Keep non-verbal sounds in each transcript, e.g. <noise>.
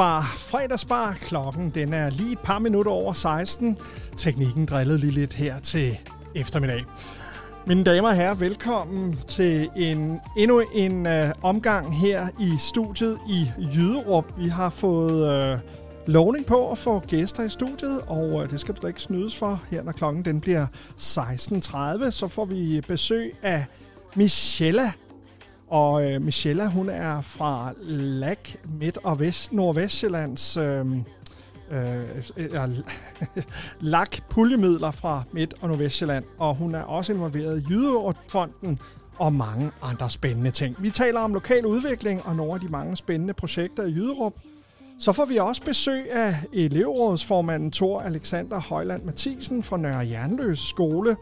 Bar, Fredagsbar. Klokken den er lige et par minutter over 16. Teknikken drillede lige lidt her til eftermiddag. Mine damer og herrer, velkommen til en, endnu en øh, omgang her i studiet i Jyderup. Vi har fået øh, lovning på at få gæster i studiet, og øh, det skal du da ikke snydes for her, når klokken den bliver 16.30. Så får vi besøg af Michelle og øh, Michelle, hun er fra LAK Midt- og Vest, Nordvestjyllands Øh, øh, <laughs> øh, LAK puljemidler fra Midt- og Nordvestjylland, og hun er også involveret i Jydeårfonden og mange andre spændende ting. Vi taler om lokal udvikling og nogle af de mange spændende projekter i Jyderup. Så får vi også besøg af elevrådsformanden Thor Alexander Højland Mathisen fra Nørre Jernløse Skole,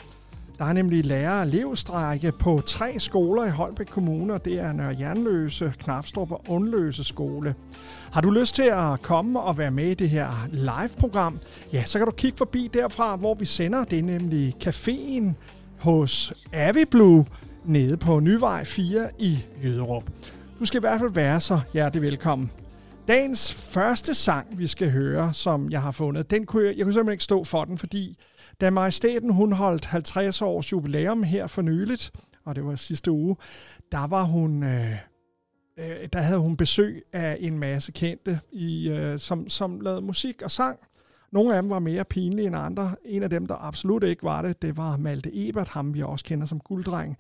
der er nemlig lærer- og elevstrække på tre skoler i Holbæk Kommune, og det er Nørre Jernløse, Knapstrup og Undløse Skole. Har du lyst til at komme og være med i det her live-program, ja, så kan du kigge forbi derfra, hvor vi sender. Det er nemlig caféen hos Aviblue nede på Nyvej 4 i Jøderup. Du skal i hvert fald være så hjertelig velkommen. Dagens første sang, vi skal høre, som jeg har fundet, den kunne jeg, jeg kunne simpelthen ikke stå for den, fordi da majestæten hun holdt 50 års jubilæum her for nyligt, og det var sidste uge, der var hun... Øh, øh, der havde hun besøg af en masse kendte, i, øh, som, som lavede musik og sang. Nogle af dem var mere pinlige end andre. En af dem, der absolut ikke var det, det var Malte Ebert, ham vi også kender som gulddreng.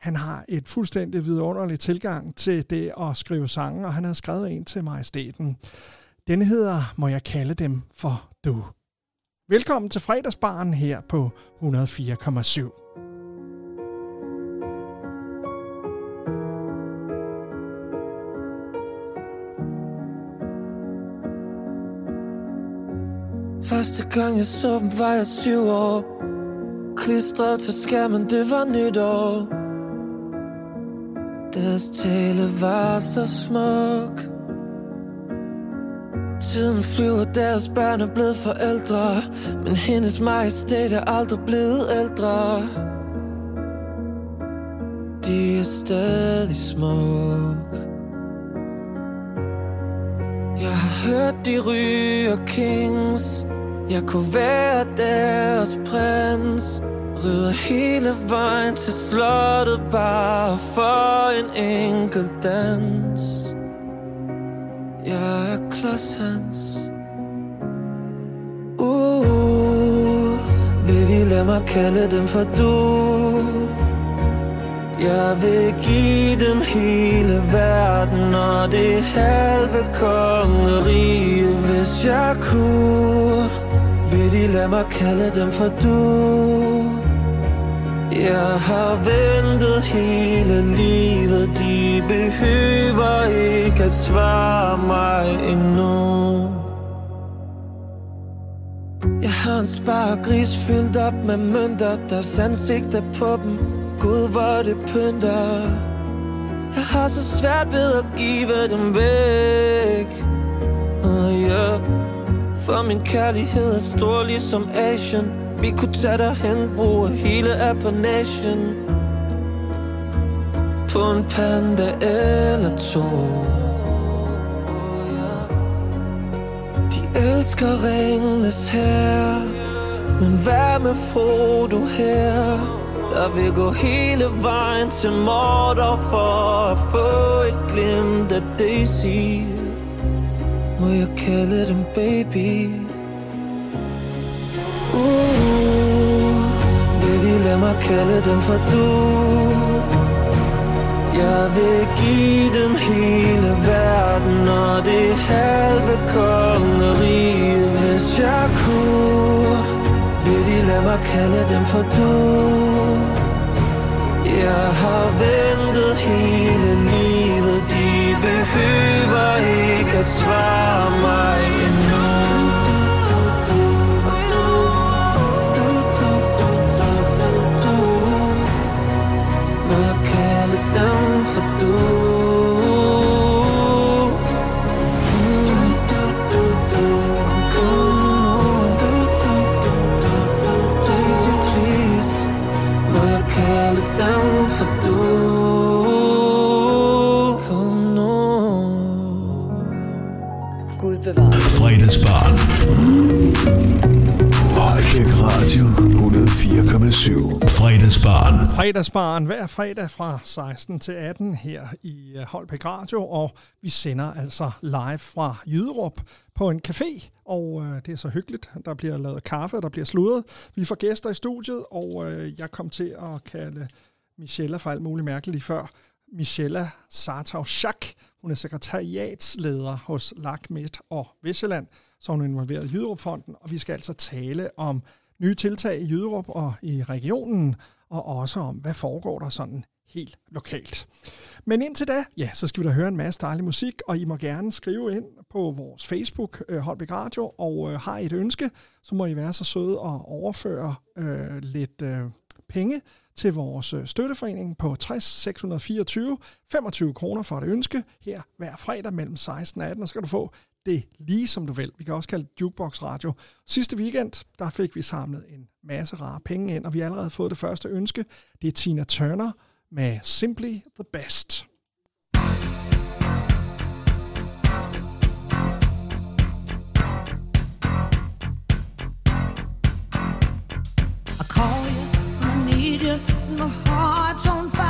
Han har et fuldstændig vidunderligt tilgang til det at skrive sange, og han havde skrevet en til majestæten. Den hedder Må jeg kalde dem for du. Velkommen til fredagsbaren her på 104,7. Første gang jeg så dem var jeg syv år. Klistret til skærmen, det var nytår Deres tale var så smuk. Tiden flyver, deres børn er blevet forældre. Men hendes majestæt er aldrig blevet ældre. De er stadig smuk. Jeg har hørt de ryger kings. Jeg kunne være deres prins. Rider hele vejen til slottet Bare for en enkelt dans jeg er klodsens hans uh, Vil de lade mig kalde dem for du? Jeg vil give dem hele verden Og det halve kongerige Hvis jeg kunne. Vil de lade mig kalde dem for du? Jeg har ventet hele livet. De behøver ikke at svare mig endnu. Jeg har en spargris fyldt op med mønter Deres ansigter på dem. Gud hvor det pynter. Jeg har så svært ved at give dem væk. Uh, yeah. For min kærlighed er stor ligesom Asian vi kunne tage dig hen, bruge hele appanagen På en panda eller to De elsker ringenes her Men hvad med Frodo her? Der vil gå hele vejen til Mordor For at få et glimt af Daisy Må jeg kalde dem baby? Vil de mig kalde dem for du. Jeg vil give dem hele verden Og det halve kongerige Hvis jeg kunne. Vil de lade mig kalde dem for du? Jeg har ventet hele livet. De behøver ikke at svare mig. un futuro. Freudesbahn. Radio 104,7. Fredagsbarn. Fredagsbaren hver fredag fra 16 til 18 her i øh, Holbæk Radio, og vi sender altså live fra Jyderup på en café, og øh, det er så hyggeligt. Der bliver lavet kaffe, der bliver sludret. Vi får gæster i studiet, og øh, jeg kom til at kalde Michelle for alt muligt mærkeligt lige før. Michelle Sartau Schack. Hun er sekretariatsleder hos LAC Midt og Vestjylland, så hun involveret i Jyderupfonden, og vi skal altså tale om nye tiltag i Jyderup og i regionen, og også om, hvad foregår der sådan helt lokalt. Men indtil da, ja, så skal vi da høre en masse dejlig musik, og I må gerne skrive ind på vores Facebook, øh, Holbæk Radio, og øh, har I et ønske, så må I være så søde og overføre øh, lidt øh, penge til vores øh, støtteforening på 60 624 25 kroner for et ønske her hver fredag mellem 16 og 18, og så kan du få det lige som du vil. Vi kan også kalde det Jukebox Radio. Sidste weekend, der fik vi samlet en masse rare penge ind, og vi har allerede fået det første ønske. Det er Tina Turner med Simply the Best. I call you, I need you, my heart's on fire.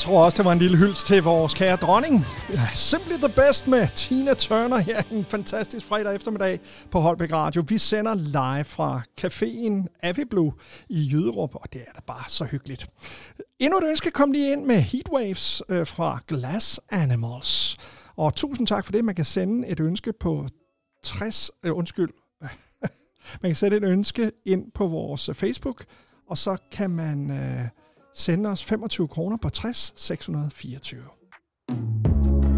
Jeg tror også, det var en lille hyldst til vores kære dronning. Simply the best med Tina Turner her en fantastisk fredag eftermiddag på Holbæk Radio. Vi sender live fra caféen Aviblue i Jyderup, og det er da bare så hyggeligt. Endnu et ønske kom lige ind med Heatwaves øh, fra Glass Animals. Og tusind tak for det. Man kan sende et ønske på 60... Øh, undskyld. <laughs> man kan sætte et ønske ind på vores Facebook, og så kan man... Øh, sende os 25 kroner på 60 624.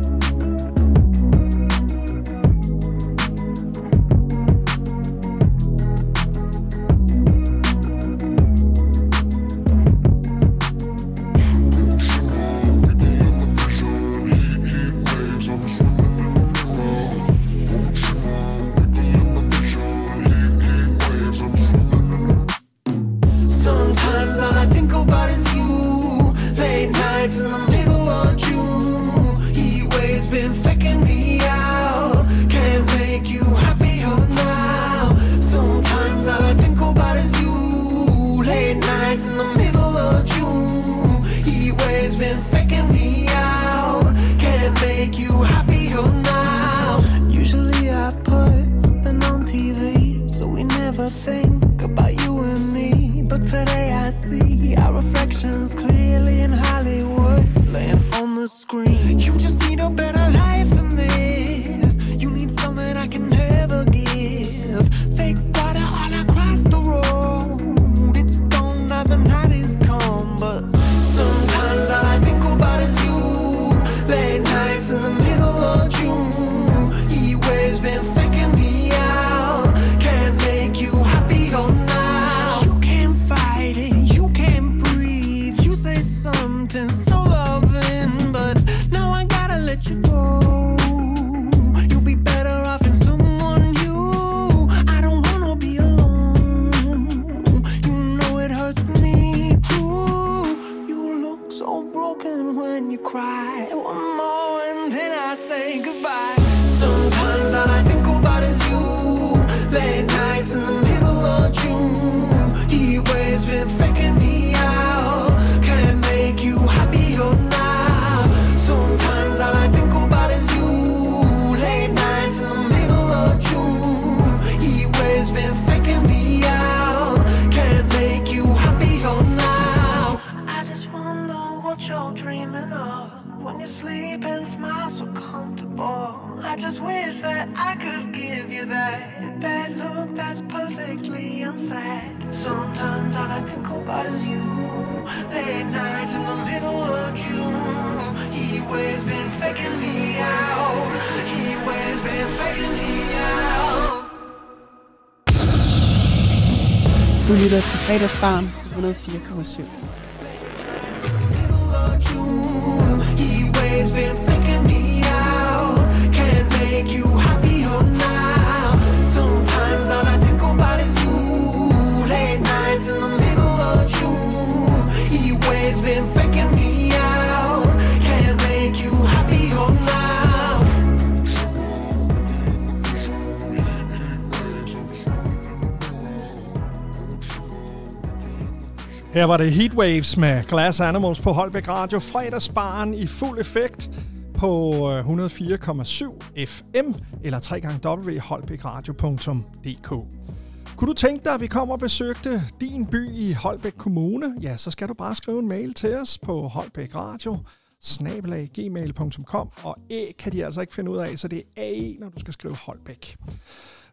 Screen. You just need a better think you. Late nights in the middle of June. Heat waves been faking me out. Heat waves been faking me out. Du lytter til fredagsbarn på 104,7. Heat waves been faking me out. Can't make you happier you. of June. Been faking me out. Can't make you happier now. Her var det Heatwaves med Glass Animals på Holbæk Radio. Fredagsbaren i fuld effekt på øh, 104,7 FM eller www.holbækradio.dk. Kunne du tænke dig, at vi kommer og besøgte din by i Holbæk Kommune? Ja, så skal du bare skrive en mail til os på Holbæk Radio snabelag.gmail.com, og æ kan de altså ikke finde ud af, så det er AE, når du skal skrive Holbæk.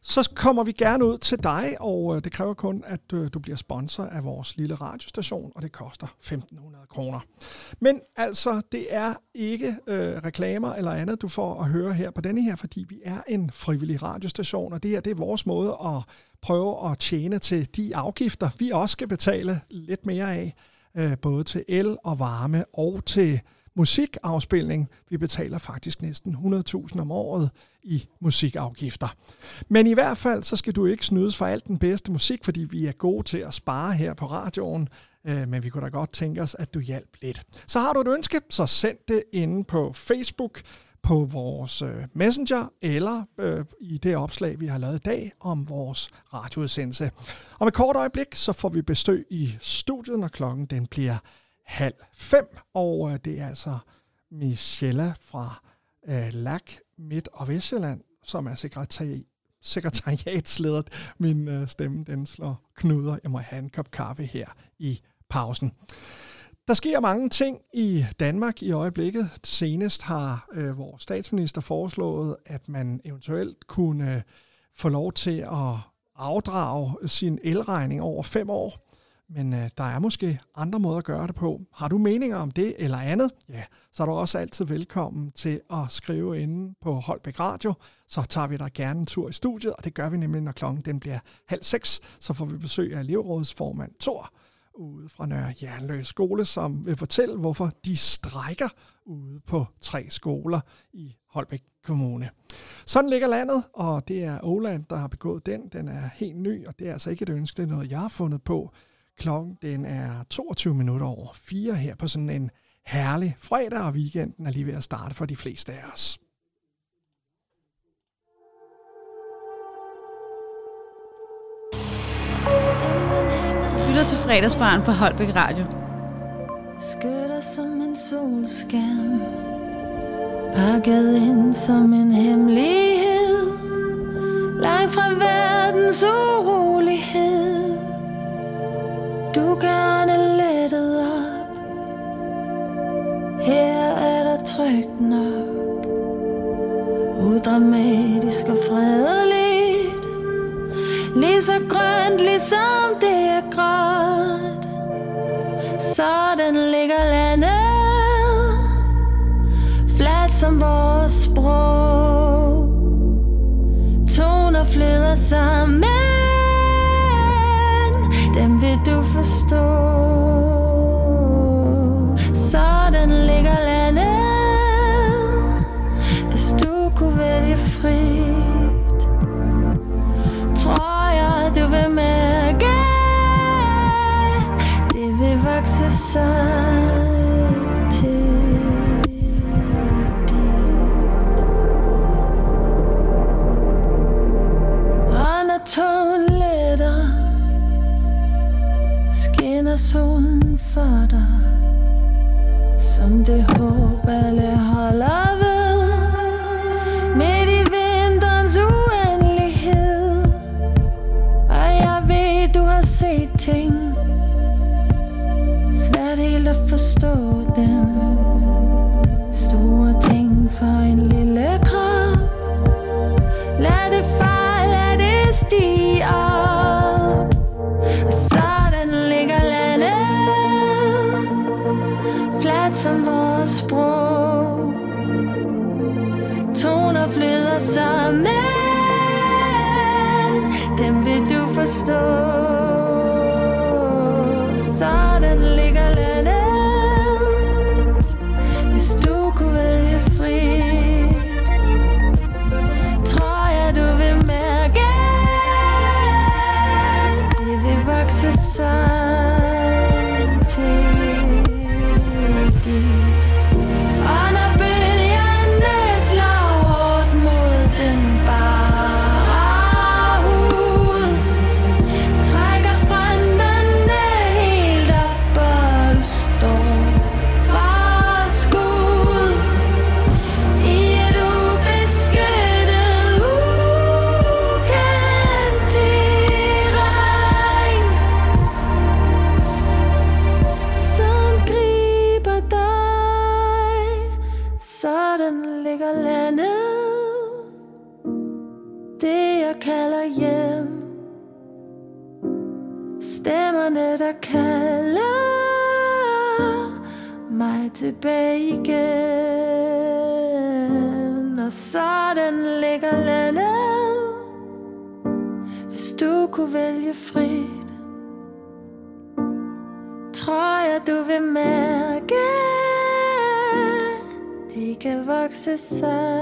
Så kommer vi gerne ud til dig, og øh, det kræver kun, at øh, du bliver sponsor af vores lille radiostation, og det koster 1.500 kroner. Men altså, det er ikke øh, reklamer eller andet, du får at høre her på denne her, fordi vi er en frivillig radiostation, og det her det er vores måde at prøve at tjene til de afgifter, vi også skal betale lidt mere af, øh, både til el og varme og til musikafspilning. Vi betaler faktisk næsten 100.000 om året i musikafgifter. Men i hvert fald, så skal du ikke snydes for alt den bedste musik, fordi vi er gode til at spare her på radioen. Øh, men vi kunne da godt tænke os, at du hjælp lidt. Så har du et ønske, så send det inde på Facebook, på vores øh, messenger, eller øh, i det opslag, vi har lavet i dag om vores radioudsendelse. Om et kort øjeblik, så får vi besøg i studiet, når klokken den bliver halv fem, og øh, det er altså Michella fra øh, LAC Midt- og Vestjylland, som er sekretari sekretariatsleder. Min øh, stemme, den slår knuder. Jeg må have en kop kaffe her i pausen. Der sker mange ting i Danmark i øjeblikket. Senest har øh, vores statsminister foreslået, at man eventuelt kunne øh, få lov til at afdrage sin elregning over fem år. Men øh, der er måske andre måder at gøre det på. Har du meninger om det eller andet, ja, så er du også altid velkommen til at skrive inde på Holbæk Radio. Så tager vi dig gerne en tur i studiet, og det gør vi nemlig, når klokken den bliver halv seks. Så får vi besøg af elevrådsformand Thor ude fra Nørre Jernløs skole, som vil fortælle, hvorfor de strækker ude på tre skoler i Holbæk Kommune. Sådan ligger landet, og det er Oland, der har begået den. Den er helt ny, og det er altså ikke et ønske, det er noget, jeg har fundet på. Klokken den er 22 minutter over 4 her på sådan en herlig fredag, og weekenden er lige ved at starte for de fleste af os. Lytter til fredagsbarn på Holbæk Radio. Beskytter som en solskærm Pakket ind som en hemmelighed Langt fra verdens urolighed du kan lettet op. Her er der trygt nok. Udramatisk og fredeligt. Lige så grønt, ligesom det er gråt. Sådan ligger landet. Fladt som vores sprog. sun. Kan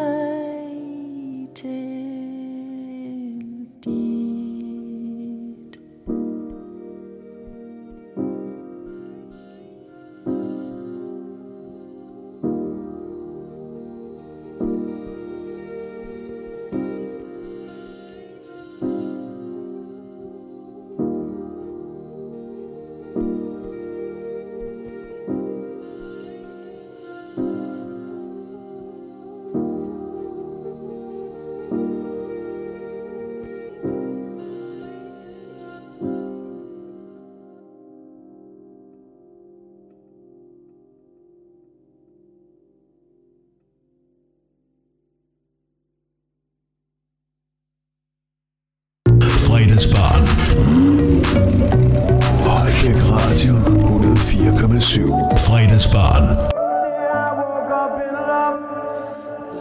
Fredagsbarn. Holbæk Radio 104,7. Fredagsbarn.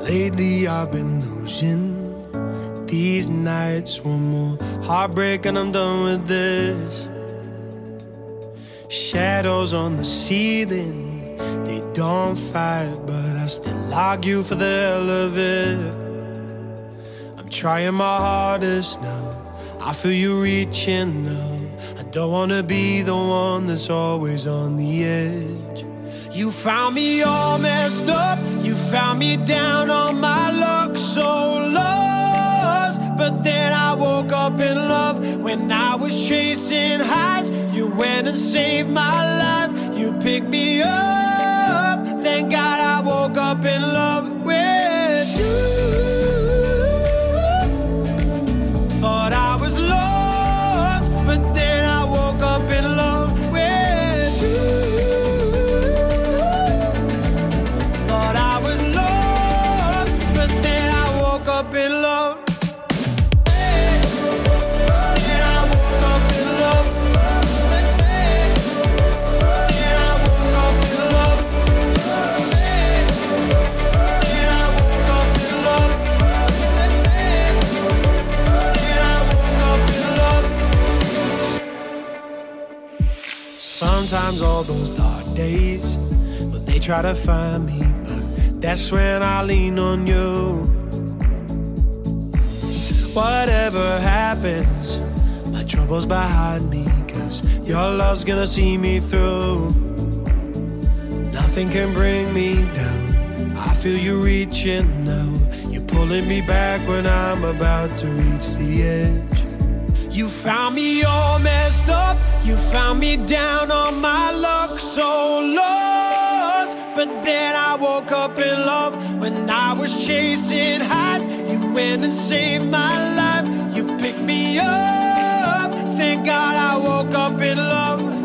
Lately I've been losing these nights. One more heartbreak and I'm done with this. Shadows on the ceiling, they don't fight, but I still argue for the hell of it. I'm trying my hardest now. I feel you reaching now. I don't wanna be the one that's always on the edge. You found me all messed up. You found me down on my luck, so lost. But then I woke up in love when I was chasing highs. You went and saved my life. You picked me up. Thank God I woke up in love Sometimes all those dark days, well, they try to find me, but that's when I lean on you. Whatever happens, my troubles behind me, cause your love's gonna see me through. Nothing can bring me down. I feel you reaching now. You're pulling me back when I'm about to reach the edge. You found me all messed up. You found me down on my luck, so lost. But then I woke up in love when I was chasing highs. You went and saved my life. You picked me up. Thank God I woke up in love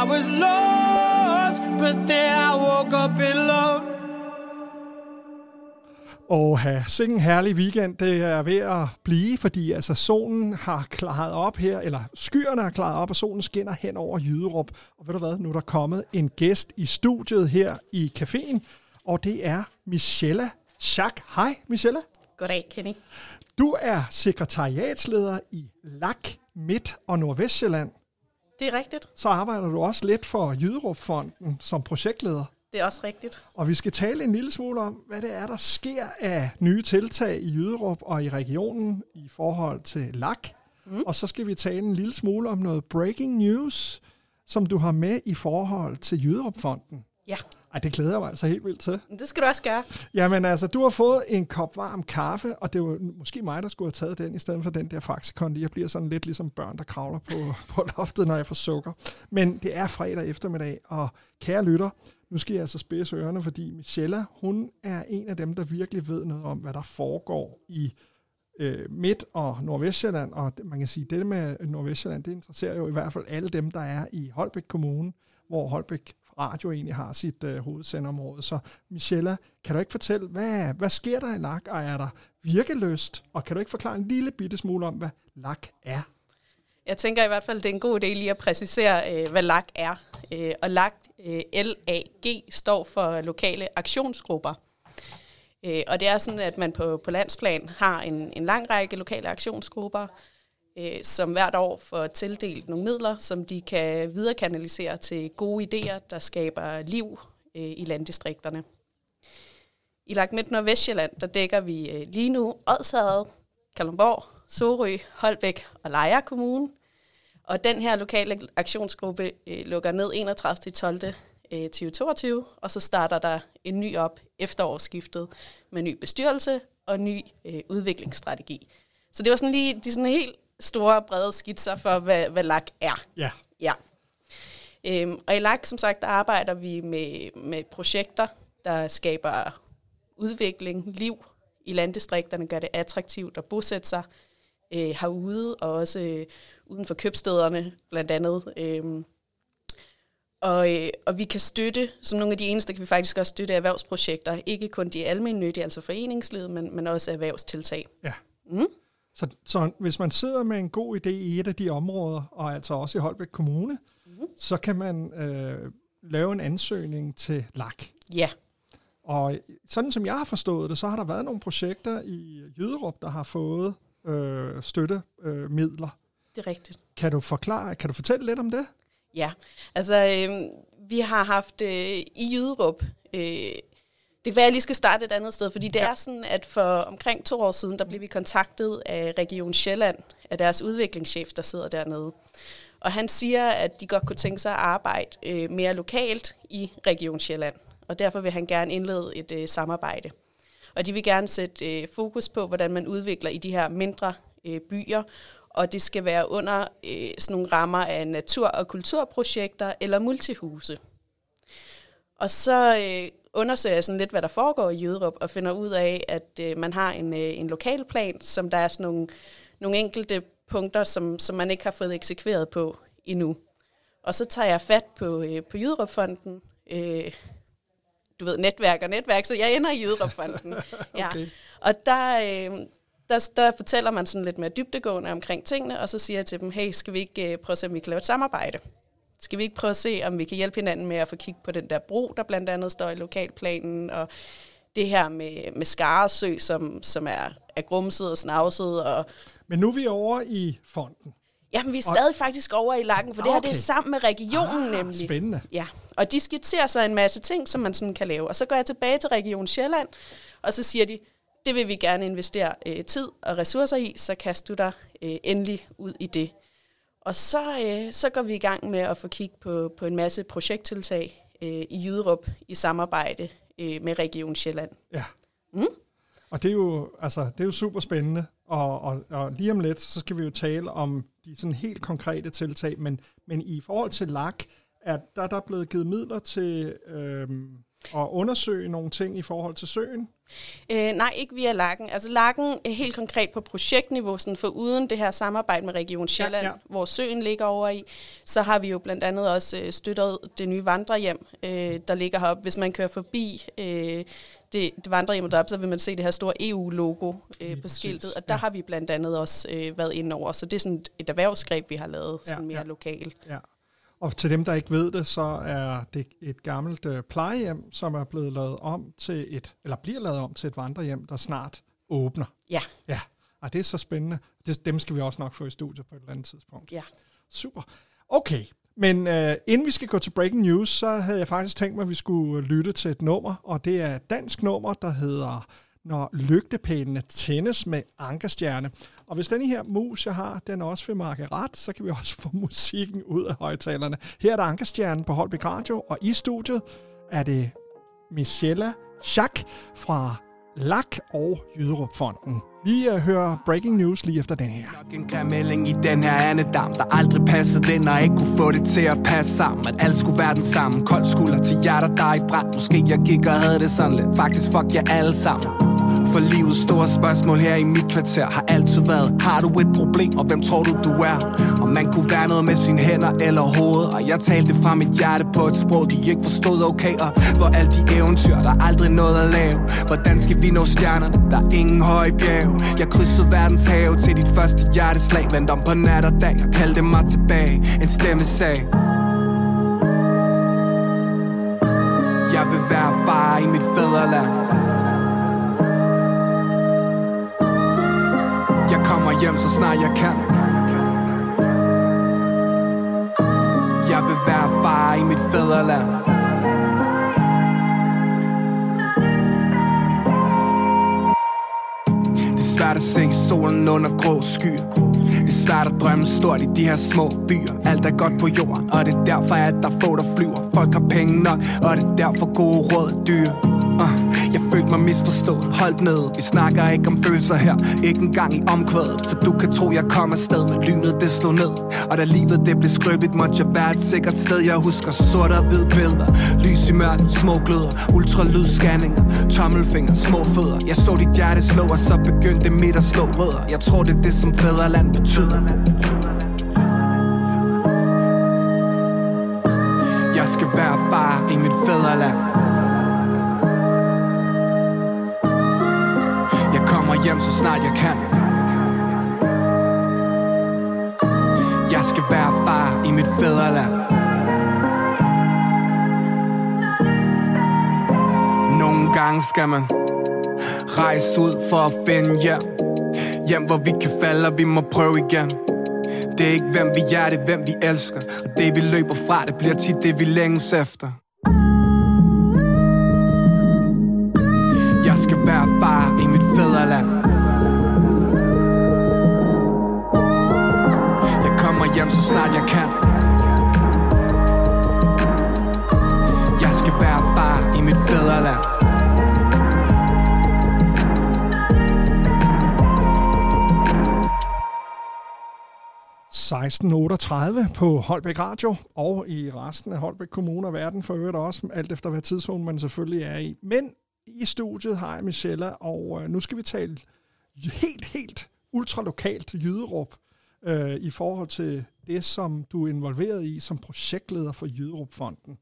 I was lost, but then I woke up in love. Og sikke en herlig weekend, det er ved at blive, fordi altså solen har klaret op her, eller skyerne har klaret op, og solen skinner hen over Jyderup. Og ved du hvad, nu er der kommet en gæst i studiet her i caféen, og det er Michelle Schack. Hej Michelle. Goddag, Kenny. Du er sekretariatsleder i LAK Midt- og Nordvestjylland. Det er rigtigt. Så arbejder du også lidt for Jyderup-fonden som projektleder. Det er også rigtigt. Og vi skal tale en lille smule om, hvad det er, der sker af nye tiltag i Jyderup og i regionen i forhold til LAK. Mm. Og så skal vi tale en lille smule om noget breaking news, som du har med i forhold til Jyderup-fonden. Ja, Ej, det glæder jeg mig altså helt vildt til. det skal du også gøre. Jamen altså, du har fået en kop varm kaffe, og det var måske mig, der skulle have taget den, i stedet for den der Faxikondi. Jeg bliver sådan lidt ligesom børn, der kravler på, <laughs> på loftet, når jeg får sukker. Men det er fredag eftermiddag, og kære lytter, nu skal jeg altså spidse ørerne, fordi Michelle, hun er en af dem, der virkelig ved noget om, hvad der foregår i øh, Midt- og Nordvestjylland. Og man kan sige, det med Nordvestjylland, det interesserer jo i hvert fald alle dem, der er i Holbæk Kommune, hvor Holbæk Radio egentlig har sit øh, hovedsendområde. Så Michelle, kan du ikke fortælle, hvad, hvad sker der i LAK, og er der virkeløst? Og kan du ikke forklare en lille bitte smule om, hvad LAK er? Jeg tænker i hvert fald, det er en god idé lige at præcisere, øh, hvad LAG er. Øh, og LAG, øh, L-A-G, står for lokale aktionsgrupper. Øh, og det er sådan, at man på, på landsplan har en, en lang række lokale aktionsgrupper, øh, som hvert år får tildelt nogle midler, som de kan viderekanalisere til gode idéer, der skaber liv øh, i landdistrikterne. I Lagt Midt Nordvestjylland, der dækker vi øh, lige nu Odshavet, Kalundborg, Sorø, Holbæk og Lejre Kommune. Og den her lokale aktionsgruppe øh, lukker ned 31. 12. 2022, og så starter der en ny op efterårsskiftet med ny bestyrelse og ny øh, udviklingsstrategi. Så det var sådan lige de sådan helt store, brede skitser for, hvad, hvad LAG er. Ja. Ja. Øhm, og i LAG, som sagt, der arbejder vi med, med projekter, der skaber udvikling, liv i landdistrikterne, gør det attraktivt at bosætte sig øh, herude, og også øh, uden for købstederne blandt andet. Øhm, og, øh, og vi kan støtte, som nogle af de eneste, kan vi faktisk også støtte erhvervsprojekter. Ikke kun de almindelige, altså foreningslivet, men, men også erhvervstiltag. Ja. Mm. Så, så hvis man sidder med en god idé i et af de områder, og altså også i Holbæk Kommune, mm-hmm. så kan man øh, lave en ansøgning til LAK. Ja, Og sådan som jeg har forstået det, så har der været nogle projekter i Jyderup, der har fået øh, støttemidler. Øh, midler. det er rigtigt. kan du forklare, kan du fortælle lidt om det? Ja, altså øh, vi har haft øh, i Jyderup, øh, det kan være, at jeg lige skal starte et andet sted, fordi det ja. er sådan, at for omkring to år siden, der blev vi kontaktet af Region Sjælland, af deres udviklingschef, der sidder dernede. Og han siger, at de godt kunne tænke sig at arbejde øh, mere lokalt i Region Sjælland, og derfor vil han gerne indlede et øh, samarbejde. Og de vil gerne sætte øh, fokus på, hvordan man udvikler i de her mindre øh, byer, og det skal være under øh, sådan nogle rammer af natur- og kulturprojekter eller multihuse. Og så øh, undersøger jeg sådan lidt, hvad der foregår i Jyderup, og finder ud af, at øh, man har en, øh, en lokalplan, som der er sådan nogle, nogle enkelte punkter, som, som man ikke har fået eksekveret på endnu. Og så tager jeg fat på, øh, på Jyderupfonden, øh, du ved, netværk og netværk, så jeg ender i Jyderupfonden. <laughs> ja. Okay. Og der, øh, der, der fortæller man sådan lidt mere dybdegående omkring tingene, og så siger jeg til dem, hey, skal vi ikke øh, prøve at se, om vi kan lave et samarbejde? Skal vi ikke prøve at se, om vi kan hjælpe hinanden med at få kigget på den der bro, der blandt andet står i lokalplanen, og det her med, med Skaresø, som, som er, er grumset og snavset. Og, Men nu er vi over i fonden. jamen, vi er stadig faktisk over i lakken, for det her det er Okay. sammen med regionen Ah, nemlig. spændende. Ja, og de skitserer så en masse ting, som man sådan kan lave. Og så går jeg tilbage til Region Sjælland, og så siger de, det vil vi gerne investere øh, tid og ressourcer i, så kast du dig øh, endelig ud i det. Og så, øh, så går vi i gang med at få kigget på, på en masse projekttiltag øh, i Jyderup i samarbejde øh, med Region Sjælland. Ja. Mm. Og det er jo, altså, det er jo super spændende, og, og, og lige om lidt, så skal vi jo tale om de sådan helt konkrete tiltag, men, men i forhold til LAK, er der, der er blevet givet midler til øhm, at undersøge nogle ting i forhold til søen. Øh, nej, ikke via Lakken. Altså Lakken er helt konkret på projektniveau, sådan for uden det her samarbejde med Region Sjælland, ja. ja, ja. hvor søen ligger over i, så har vi jo blandt andet også øh, støttet det nye vandrehjem, øh, der ligger heroppe. Hvis man kører forbi øh, det, det vandrehjem deroppe, så vil man se det her store EU-logo øh, på skiltet, og der Ja. ja. har vi blandt andet også øh, været inde over. Så det er sådan et erhvervsgreb, vi har lavet Ja, sådan mere ja. lokalt. Ja. Og til dem, der ikke ved det, så er det et gammelt øh, plejehjem, som er blevet lavet om til et, eller bliver lavet om til et vandrehjem, der snart åbner. Ja, Ja, og det er så spændende. Det, dem skal vi også nok få i studiet på et eller andet tidspunkt. ja. Super. Okay, men øh, inden vi skal gå til breaking news, så havde jeg faktisk tænkt mig, at vi skulle lytte til et nummer, og det er et dansk nummer, der hedder når lygtepælene tændes med ankerstjerne. Og hvis denne her mus, jeg har, den også vil markere ret, så kan vi også få <laughs> musikken ud af højtalerne. Her er der ankerstjernen på Holbæk Radio, og i studiet er det Michelle Schack fra LAK og Jyderup-fonden. Vi uh, hører breaking news lige efter den her. Nok en grim i den her andedam Der aldrig passede den, og ikke kunne få det til at passe sammen At alt skulle være den samme Kold skulder til hjerter der er i brand Måske jeg gik og havde det sådan lidt Faktisk fuck jer alle sammen for livet Store spørgsmål her i mit kvarter Har altid været Har du et problem, og hvem tror du du er? Om man kunne være noget med sine hænder eller hoved Og jeg talte fra mit hjerte på et sprog De ikke forstod okay? Og hvor alle de eventyr, der er aldrig noget at lave? Hvordan skal vi nå stjernerne? Der er ingen høje bjerg. Jeg krydsede verdens have til dit første hjerteslag. Vendt om på nat og dag og kaldte mig tilbage. En stemme sagde Jeg vil være far i mit fædreland. Jeg kommer hjem så snart jeg kan. Jeg vil være far i mit fædreland. Det er svært at se solen under grå skyer. Det starter at drømme stort i de her små byer. Alt er godt på jorden, og det er derfor at der er få der flyver. Folk har penge nok, og det er derfor gode råd er dyre uh, Jeg følte mig misforstået, holdt ned Vi snakker ikke om følelser her, ikke engang i omkvædet Så du kan tro jeg kom afsted, men lynet det slog ned. Og da livet det blev skrøbeligt, måtte jeg være et sikkert sted. Jeg husker sort og hvid billeder, lys i mørken, små gløder ultralydscanninger tommelfinger, små fødder. Jeg så dit hjerte slå, og så begyndte mit at slå rødder. Jeg tror det er det som fædreland betyder. Jeg skal være far i mit fædreland. Jeg hjem så snart jeg kan. Jeg skal være far i mit fædreland. Nogle gange skal man rejse ud for at finde hjem. Hjem hvor vi kan falde og vi må prøve igen. Det er ikke hvem vi er, det er hvem vi elsker. Og det vi løber fra, det bliver tit det vi længes efter. Jeg skal være far i hjem så snart jeg kan Jeg skal være far i mit fædreland 1638 på Holbæk Radio og i resten af Holbæk Kommune og verden for øvrigt også, alt efter hvad tidszone man selvfølgelig er i. Men i studiet har jeg Michelle, og øh, nu skal vi tale helt, helt ultralokalt jyderup øh, i forhold til det, som du er involveret i som projektleder for Jyderup-fonden.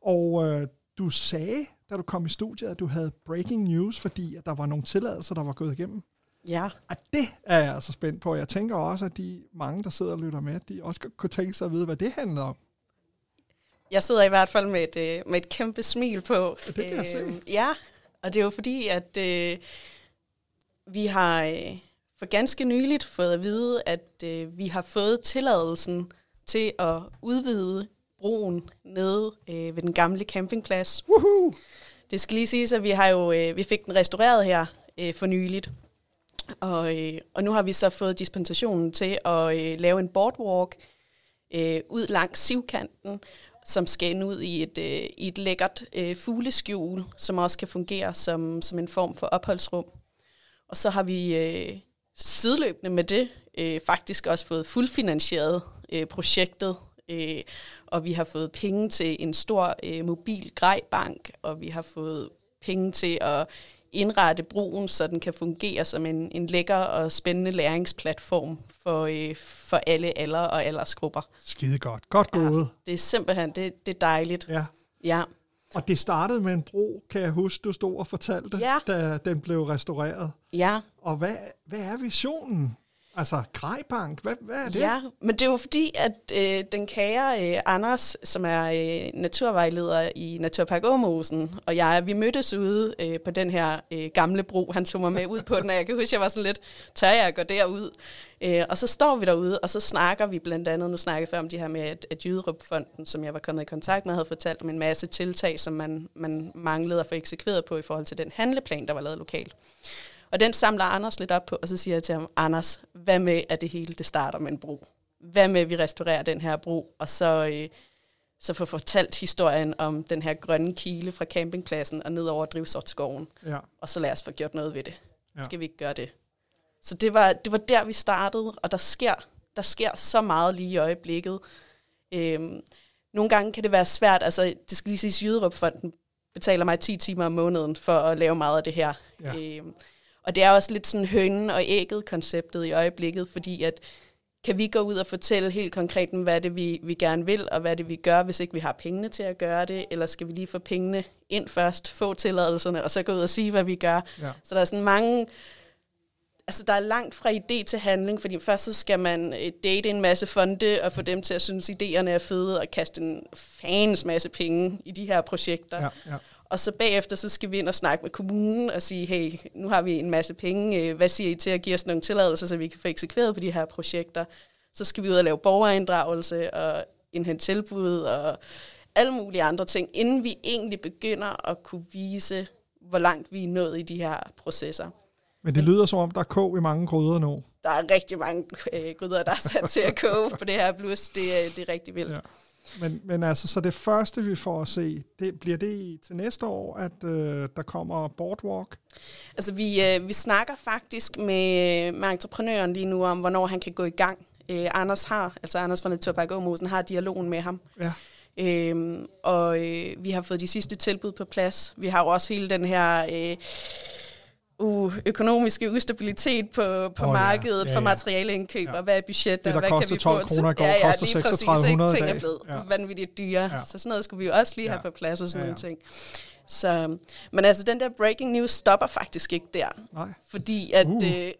Og øh, du sagde, da du kom i studiet, at du havde breaking news, fordi at der var nogle tilladelser, der var gået igennem. Ja, Og det er jeg altså spændt på. Jeg tænker også, at de mange, der sidder og lytter med, de også kunne tænke sig at vide, hvad det handler om. jeg sidder i hvert fald med et, øh, med et kæmpe smil på. Det kan jeg se. Øhm, Ja, og det er jo fordi, at øh, vi har øh, for ganske nyligt fået at vide, at øh, vi har fået tilladelsen til at udvide broen nede øh, ved den gamle campingplads. Woohoo! Det skal lige siges, at vi har jo øh, vi fik den restaureret her øh, for nyligt. Og, øh, og nu har vi så fået dispensationen til at øh, lave en boardwalk øh, ud langs sivkanten, som skal ende ud i et, øh, i et lækkert øh, fugleskjul, som også kan fungere som, som en form for opholdsrum. Og så har vi øh, sideløbende med det øh, faktisk også fået fuldfinansieret øh, projektet, øh, og vi har fået penge til en stor øh, mobil grejbank, og vi har fået penge til at indrette broen, så den kan fungere som en, en lækker og spændende læringsplatform for, øh, for alle alder og aldersgrupper. Skide godt. Godt gået. Det er simpelthen, det, det er dejligt. Ja. Ja. Og det startede med en bro, kan jeg huske, du stod og fortalte, Ja. da den blev restaureret. Ja, Og hvad, hvad er visionen? Altså, Grejbank, hvad, hvad er det? ja, men det er jo fordi, at øh, den kære øh, Anders, som er øh, naturvejleder i Naturpark Åmosen, og jeg, vi mødtes ude øh, på den her øh, gamle bro. Han tog mig med ud på den, og jeg kan huske, jeg var sådan lidt, tør jeg at gå derud? Øh, og så står vi derude, og så snakker vi blandt andet, nu snakker jeg før om de her med, at, at Jyderup-fonden, som jeg var kommet i kontakt med, havde fortalt om en masse tiltag, som man, man manglede at få eksekveret på i forhold til den handleplan, der var lavet lokalt. Og den samler Anders lidt op på, og så siger jeg til ham, Anders, hvad med, at det hele det starter med en bro? Hvad med, at vi restaurerer den her bro, og så, øh, så får fortalt historien om den her grønne kile fra campingpladsen og ned over Drivsortskoven, Ja. og så lad os få gjort noget ved det. Ja. Skal vi ikke gøre det? Så det var, det var der, vi startede, og der sker, der sker så meget lige i øjeblikket. Øhm, nogle gange kan det være svært, altså det skal lige siges, Jyderup-fonden betaler mig 10 timer om måneden for at lave meget af det her. Ja. Øhm, Og det er også lidt sådan hønen og ægget konceptet i øjeblikket, fordi at kan vi gå ud og fortælle helt konkret, hvad det vi, vi gerne vil, og hvad det vi gør, hvis ikke vi har pengene til at gøre det, eller skal vi lige få pengene ind først, få tilladelserne, og så gå ud og sige, hvad vi gør. Ja. Så der er sådan mange, altså der er langt fra idé til handling, fordi først så skal man øh, date en masse fonde, og få dem til at synes, idéerne er fede, og kaste en fans masse penge i de her projekter. Ja, ja. Og så bagefter, så skal vi ind og snakke med kommunen og sige, hey, nu har vi en masse penge, øh, hvad siger I til at give os nogle tilladelser, så vi kan få eksekveret på de her projekter? Så skal vi ud og lave borgerinddragelse og indhente tilbud og alle mulige andre ting, inden vi egentlig begynder at kunne vise, hvor langt vi er nået i de her processer. Men det lyder som om, der er kog i mange gryder nu. Der er rigtig mange øh, gryder, der er sat til at koge på det her blus. Det, er- det er rigtig vildt. Ja. Men, men altså, så det første, vi får at se, det, bliver det til næste år, at øh, der kommer Boardwalk? Altså, vi, øh, vi snakker faktisk med, med entreprenøren lige nu om, hvornår han kan gå i gang. Øh, Anders har, altså Anders fra Naturpark Åmosen, har dialogen med ham. Ja. Øhm, og øh, vi har fået de sidste tilbud på plads. Vi har jo også hele den her øh, uh, økonomiske ustabilitet på, på oh, ja. markedet Ja, for ja. materialeindkøb, og hvad er budget, Det, og hvad kan vi 12 få kroner i går, ja, ja, koster lige præcis, 3600 ikke? i Ting er blevet Ja. vanvittigt dyre, Ja. ja. så sådan noget skulle vi jo også lige Ja. have på plads og sådan Ja, nogle ja. ting. Så, men altså, den der breaking news stopper faktisk ikke der. Nej. Fordi at, Uh. øh, ja,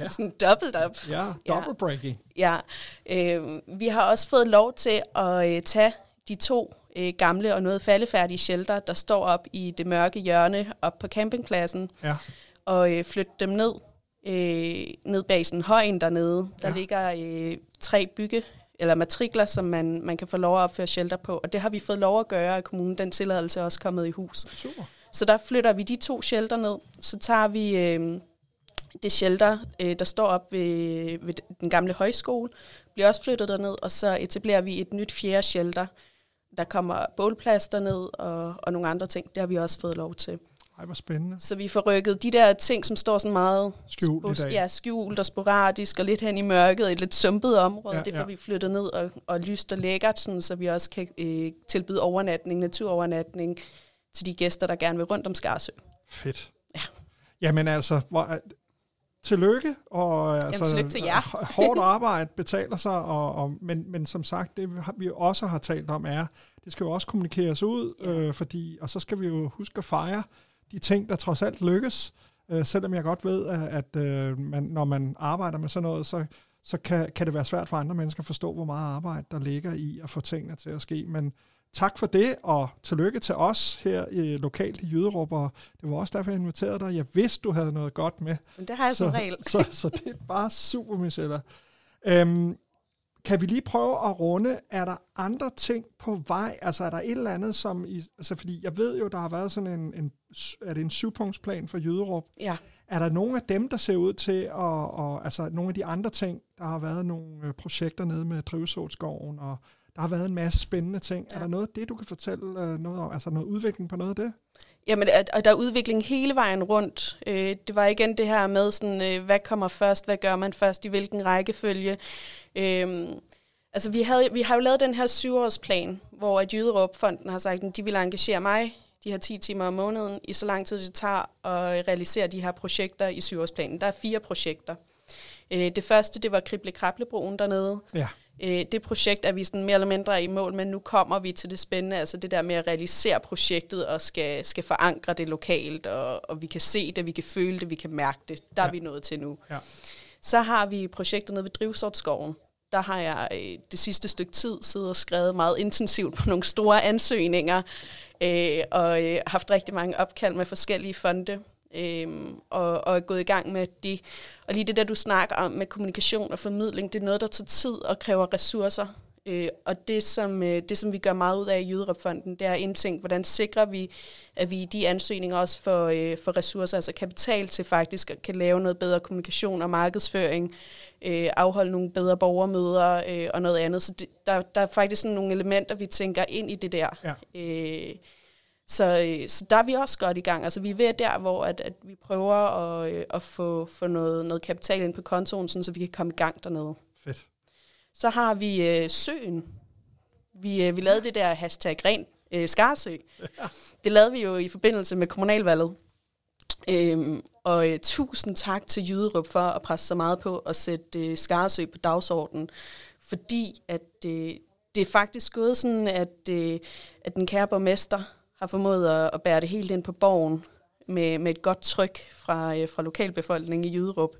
ja, sådan dobbelt op. Ja, double breaking. Ja, øh, vi har også fået lov til at øh, tage de to øh, gamle og noget faldefærdige shelter, der står op i det mørke hjørne op på campingpladsen, Ja. og øh, flytte dem ned, øh, ned bag sådan højen dernede. Der Ja. ligger øh, tre bygge eller matrikler, som man, man kan få lov at opføre shelter på, og det har vi fået lov at gøre af kommunen. Den tilladelse er også kommet i hus. Super. Så der flytter vi de to shelter ned. Så tager vi øh, det shelter, øh, der står op ved, ved den gamle højskole, bliver også flyttet derned, og så etablerer vi et nyt fjerde shelter. Der kommer bålplads derned og, og nogle andre ting. Det har vi også fået lov til. Ej, hvor spændende. Så vi får rykket de der ting, som står sådan meget Skjult i dag. ja, skjult og sporadisk og lidt hen i mørket, et lidt sumpet område. Ja, det får ja. vi flyttet ned og, og lyst og lækkert, sådan, så vi også kan øh, tilbyde overnatning, naturovernatning til de gæster, der gerne vil rundt om Skarsø. Fedt. Ja. Jamen altså, hvor, tillykke, og øh, altså, tillykke til jer. hårdt arbejde betaler sig, og, og, men, men som sagt, det vi også har talt om er, det skal jo også kommunikeres ud, øh, fordi, og så skal vi jo huske at fejre de ting, der trods alt lykkes, øh, selvom jeg godt ved, at, at øh, man, når man arbejder med sådan noget, så, så kan, kan det være svært for andre mennesker at forstå, hvor meget arbejde der ligger i at få tingene til at ske, men tak for det, og tillykke til os her i, lokalt i Jyderup, og det var også derfor, jeg inviterede dig. Jeg vidste, du havde noget godt med. Men det har jeg som så, regel. <laughs> Så, så det er bare super, Michelle. Øhm, kan vi lige prøve at runde, er der andre ting på vej? Altså er der et eller andet, som... I, altså fordi jeg ved jo, der har været sådan en, en er det en syvpunktsplan for Jyderup? Ja. Er der nogle af dem, der ser ud til at... Og, altså nogle af de andre ting, der har været nogle øh, projekter nede med Drivsålskoven, og der har været en masse spændende ting. Ja. Er der noget af det, du kan fortælle øh, noget om? Altså noget udvikling på noget af det? Jamen, og der er udvikling hele vejen rundt. Øh, det var igen det her med, sådan, øh, hvad kommer først, hvad gør man først, i hvilken rækkefølge. Øh, altså, vi, havde, vi har jo lavet den her syvårsplan, hvor at Jyderup-fonden har sagt, at de vil engagere mig de her 10 timer om måneden, i så lang tid det tager at realisere de her projekter i syvårsplanen. Der er fire projekter. Øh, det første, det var Krible Krablebroen dernede. Ja. Øh, det projekt er vi sådan mere eller mindre i mål, men nu kommer vi til det spændende, altså det der med at realisere projektet og skal, skal forankre det lokalt, og, og vi kan se det, vi kan føle det, vi kan mærke det. Der ja. Er vi nået til nu. Ja. Så har vi projektet nede ved Drivsortskoven. Der har jeg øh, det sidste stykke tid siddet og skrevet meget intensivt på nogle store ansøgninger, øh, og øh, haft rigtig mange opkald med forskellige fonde, øh, og, og er gået i gang med det. Og lige det der, du snakker om med kommunikation og formidling, det er noget, der tager tid og kræver ressourcer. Øh, og det som, øh, det, som vi gør meget ud af i Jyderup-fonden, det er at indtænke, hvordan sikrer vi, at vi i de ansøgninger også får, øh, får ressourcer, altså kapital til faktisk at kan lave noget bedre kommunikation og markedsføring, øh, afholde nogle bedre borgermøder øh, og noget andet. Så det, der, der er faktisk sådan nogle elementer, vi tænker ind i det der. Ja. Øh, så, øh, så der er vi også godt i gang. Altså vi er ved der, hvor at, at vi prøver at, øh, at få, få noget, noget kapital ind på kontoen, sådan, så vi kan komme i gang dernede. Fedt. Så har vi øh, søen. Vi, øh, vi lavede det der hashtag ren øh, Skarsø. Det lavede vi jo i forbindelse med kommunalvalget. Øhm, Og øh, tusind tak til Jyderup for at presse så meget på at sætte øh, Skarsø på dagsordenen, fordi at øh, det er faktisk gået sådan, at, øh, at den kære borgmester har formået at, at bære det helt ind på borgen med, med et godt tryk fra, øh, fra lokalbefolkningen i Jyderup.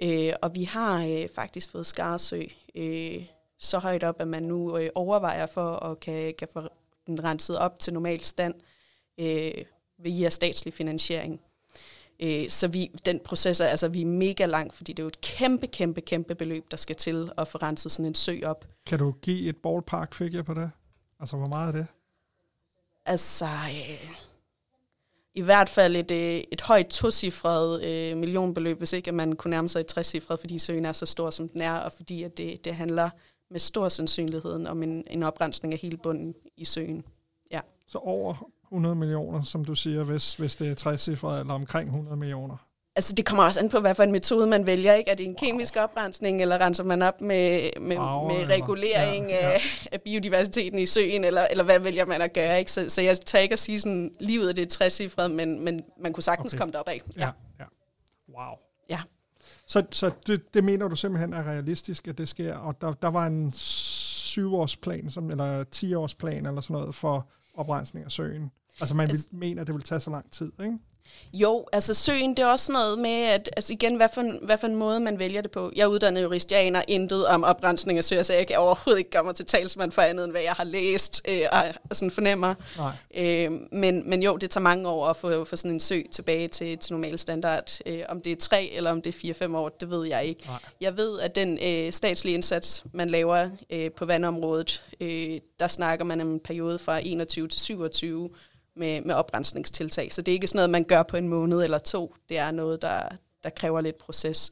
Ja. Øh, og vi har øh, faktisk fået Skarsø øh, så højt op, at man nu øh, overvejer for at kan, kan få den renset op til normal stand øh, via statslig finansiering. Øh, så vi, den proces er, altså, vi er mega langt, fordi det er jo et kæmpe, kæmpe, kæmpe beløb, der skal til at få renset sådan en sø op. Kan du give et ballpark figure på det? Altså, hvor meget er det? Altså, øh, i hvert fald et, øh, et højt tocifret øh, millionbeløb, hvis ikke at man kunne nærme sig et trecifret, fordi søen er så stor, som den er, og fordi at det, det handler med stor sandsynlighed om en, en oprensning af hele bunden i søen. Ja. Så over 100 millioner, som du siger, hvis, hvis det er 60 eller omkring 100 millioner. Altså, det kommer også an på, hvad for en metode man vælger. Ikke? Er det en kemisk oprensning, eller renser man op med, med, Wow, med regulering ja, ja. Af, af biodiversiteten i søen, eller, eller hvad vælger man at gøre? Ikke? Så, så jeg tager ikke at sige sådan, livet er det trecifret, men, men man kunne sagtens Okay. komme derop af. Ja. ja. Wow. Ja. Så, så det, det mener du simpelthen er realistisk, at det sker, og der, der var en syvårsplan, som, eller 10-årsplan eller sådan noget for oprensning af søen. Altså man vil, Altså- mener, at det vil tage så lang tid, ikke? Jo, altså søen, det er også noget med, at altså igen, hvad for, en, hvad for en måde man vælger det på. Jeg er uddannet jurist, jeg aner intet om oprensning af søer, så jeg kan overhovedet ikke komme til talsmand for andet, end hvad jeg har læst øh, og, sådan fornemmer. Nej. Øh, men, men jo, det tager mange år at få, få sådan en sø tilbage til, til normal standard. Øh, om det er tre eller om det er fire-fem år, det ved jeg ikke. Nej. Jeg ved, at den øh, statslige indsats, man laver øh, på vandområdet, øh, der snakker man om en periode fra 21 til 27 med, med oprensningstiltag. Så det er ikke sådan noget, man gør på en måned eller to. Det er noget, der, der kræver lidt proces.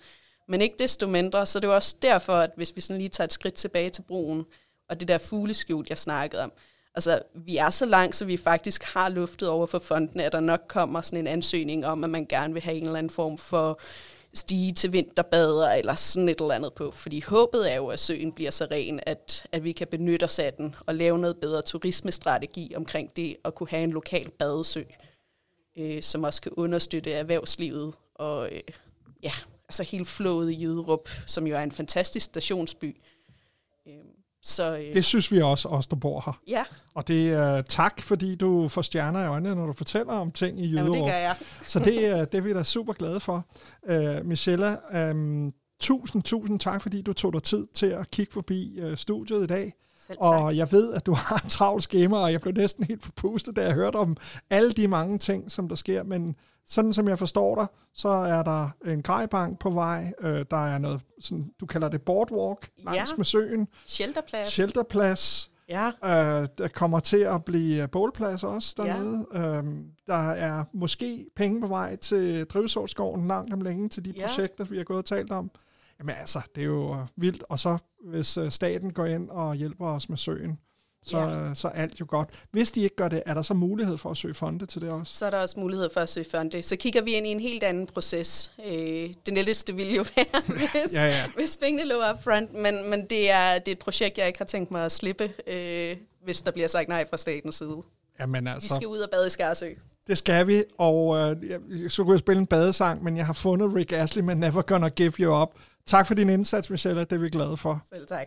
Men ikke desto mindre, så det er også derfor, at hvis vi sådan lige tager et skridt tilbage til broen, og det der fugleskjul, jeg snakkede om, altså vi er så langt, så vi faktisk har luftet over for fondene, at der nok kommer sådan en ansøgning om, at man gerne vil have en eller anden form for stige til vinterbader eller sådan et eller andet på. Fordi håbet er jo, at søen bliver så ren, at, at vi kan benytte os af den og lave noget bedre turismestrategi omkring det at kunne have en lokal badesø, øh, som også kan understøtte erhvervslivet og øh, ja, altså hele flået i Jyderup, som jo er en fantastisk stationsby. Øh, så øh, Det synes vi også, os der bor her. ja, Og det er uh, tak, fordi du får stjerner i øjnene, når du fortæller om ting i Jyderup. jamen, det gør jeg. Så det, er- det er vi da super glade for. Uh, Michelle, um, tusind, tusind tak, fordi du tog dig tid til at kigge forbi uh, studiet i dag. Og jeg ved, at du har en travl skema, og jeg blev næsten helt forpustet, da jeg hørte om alle de mange ting, som der sker. Men sådan som jeg forstår dig, så er der en grejbank på vej. Øh, der er noget, sådan, du kalder det boardwalk, langs Ja. med søen. Shelterplads. Shelterplads. Ja, Øh, der kommer til at blive bålplads også Ja. dernede. Øhm, der er måske penge på vej til Drivsårsgården langt om længe til de Ja. projekter, vi har gået og talt om. Jamen altså, det er jo vildt. Og så hvis øh, staten går ind og hjælper os med søen, så, Ja. så er alt jo godt. Hvis de ikke gør det, er der så mulighed for at søge fonde til det også? så er der også mulighed for at søge fonde. Så kigger vi ind i en helt anden proces. Øh, det letteste ville jo <laughs> være, hvis, Ja, ja. hvis pengene lå up front, men, men det, er, det er et projekt, jeg ikke har tænkt mig at slippe, øh, hvis der bliver sagt nej fra statens side. Jamen Vi altså, skal ud og bade i Skarsø. det skal vi. Og øh, jeg, så kunne jeg spille en badesang, men jeg har fundet Rick Astley med Never Gonna Give You Up. Tak for din indsats, Michelle. Det er vi glade for. Selv tak.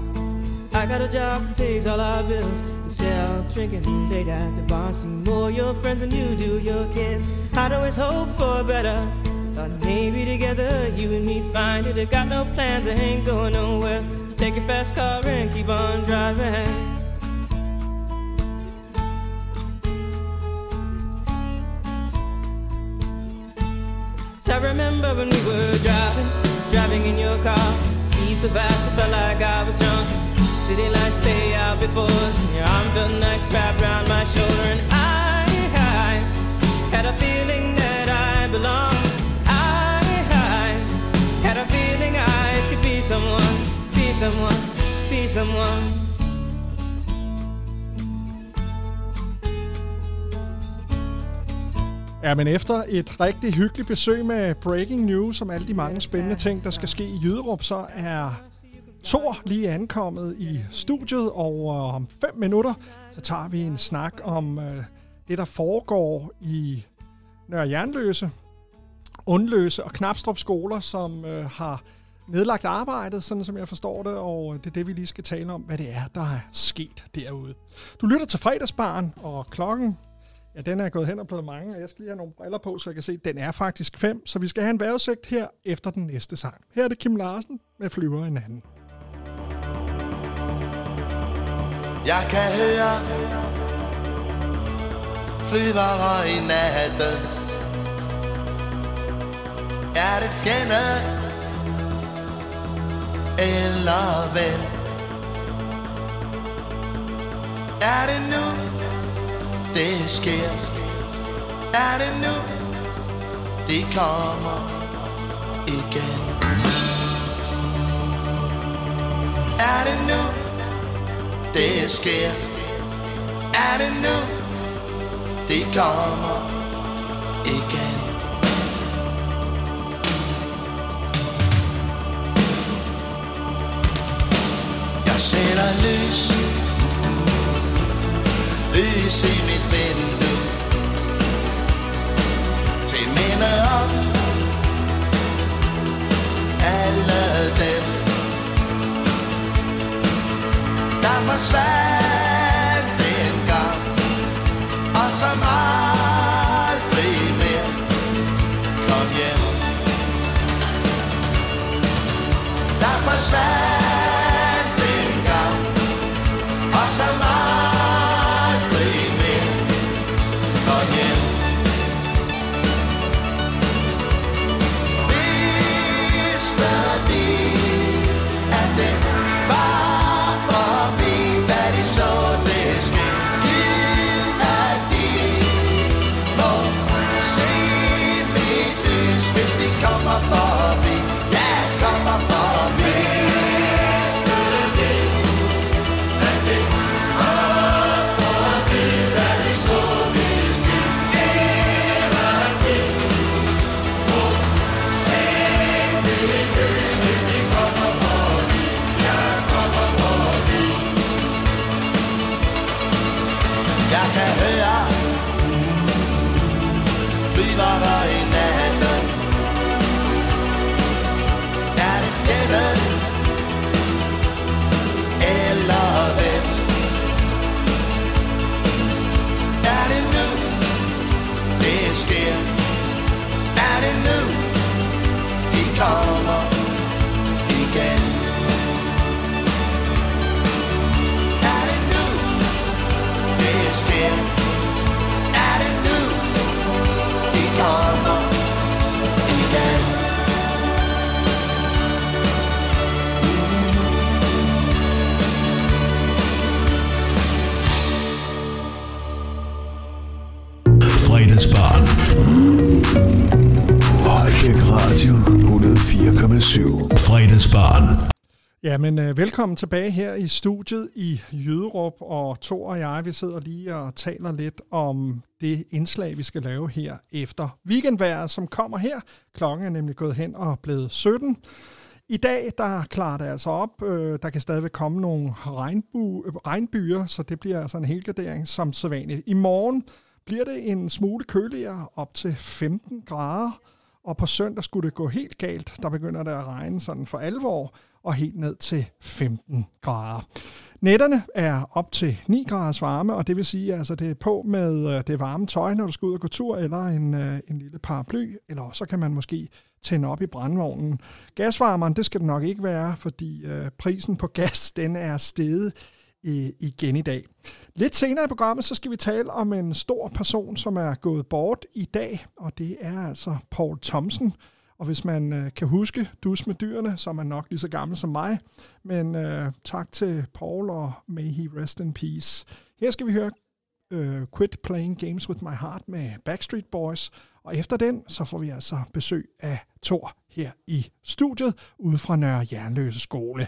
I got a job that pays all our bills. Instead of drinking late at the bar, see more your friends than you do your kids. I'd always hope for better. Thought maybe together you and me find it. I got no plans, I ain't going nowhere. So take your fast car and keep on driving. So I remember when we were driving, driving in your car. Speed so fast, I felt like I was drunk. City lights lay out before us, and your arm felt nice wrapped around my shoulder, and I, I had a feeling that I belonged. I, I had a feeling I could be someone, be someone, be someone. Ja, men efter et rigtig hyggeligt besøg med Breaking News om alle de mange spændende ting, der skal ske i Jyderup, så er Thor lige ankommet i studiet, og øh, om fem minutter, så tager vi en snak om øh, det, der foregår i Nørre Jernløse, Undløse og Knapstrup skoler, som øh, har nedlagt arbejdet, sådan som jeg forstår det, og øh, det er det, vi lige skal tale om, hvad det er, der er sket derude. Du lytter til fredagsbaren, og klokken Ja, den er gået hen og blevet mange, og jeg skal lige have nogle briller på, så jeg kan se, at den er faktisk fem. Så vi skal have en vejrudsigt her efter den næste sang. Her er det Kim Larsen med Flyver en anden. Jeg kan høre flyvere i natten Er det fjende eller ven? Er det nu, det sker? Er det nu, det kommer igen? Er det nu, det sker? Er det nu, det kommer igen? Jeg sætter lys Lys i mit vindue Til minde om Alle dem Der forsvandt 7. Fredagsbarn. Ja, men øh, velkommen tilbage her i studiet i Jyderup, og Thor og jeg, vi sidder lige og taler lidt om det indslag, vi skal lave her efter weekendværet, som kommer her. Klokken er nemlig gået hen og blevet 17. I dag, der klarer det altså op. Øh, der kan stadigvæk komme nogle regnbu- regnbyer, så det bliver altså en helgardering som sædvanligt. I morgen bliver det en smule køligere, op til 15 grader. Og på søndag skulle det gå helt galt. Der begynder det at regne sådan for alvor, og helt ned til 15 grader. Nætterne er op til 9 graders varme, og det vil sige, at altså, det er på med øh, det varme tøj, når du skal ud og gå tur, eller en, øh, en lille paraply, eller så kan man måske tænde op i brandvognen. Gasvarmeren, det skal det nok ikke være, fordi øh, prisen på gas, den er steget i, igen i dag. Lidt senere i programmet, så skal vi tale om en stor person, som er gået bort i dag, og det er altså Paul Thomsen. Og hvis man øh, kan huske Dus med dyrene, så er man nok lige så gammel som mig. Men øh, tak til Paul og May he rest in peace. Her skal vi høre øh, Quit Playing Games With My Heart med Backstreet Boys. Og efter den, så får vi altså besøg af Thor her i studiet, ude fra Nørre Jernløse Skole.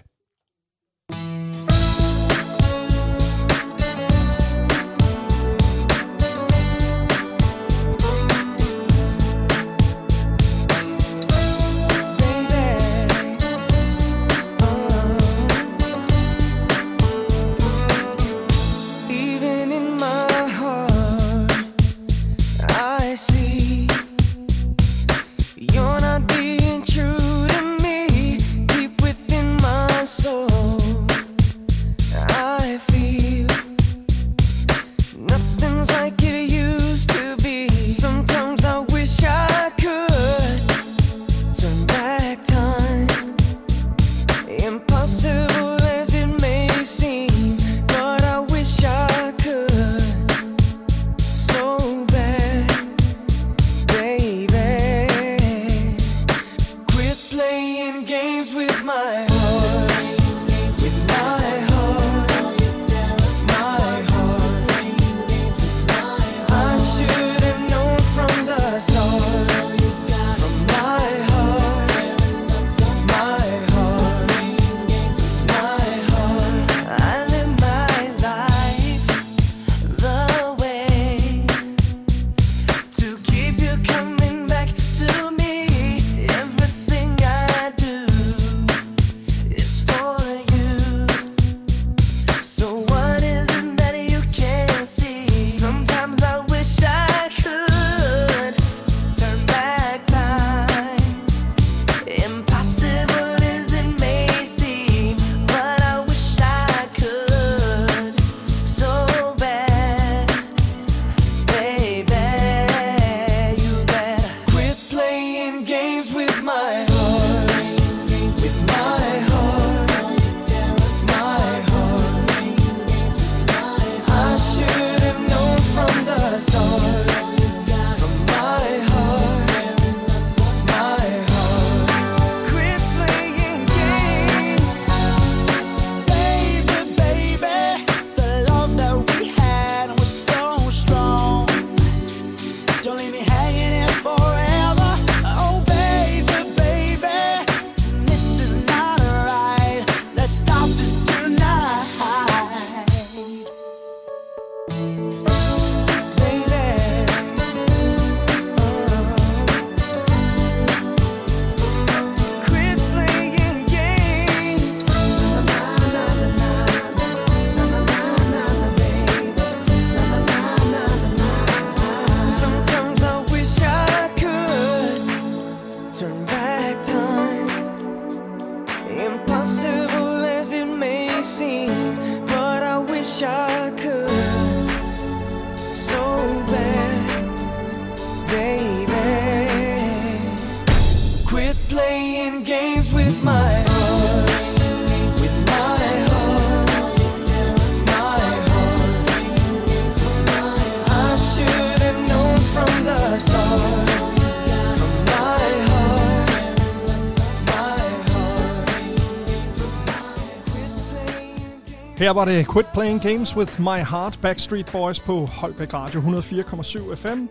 Her var det Quit Playing Games With My Heart, Backstreet Boys på Holbæk Radio 104,7 FM.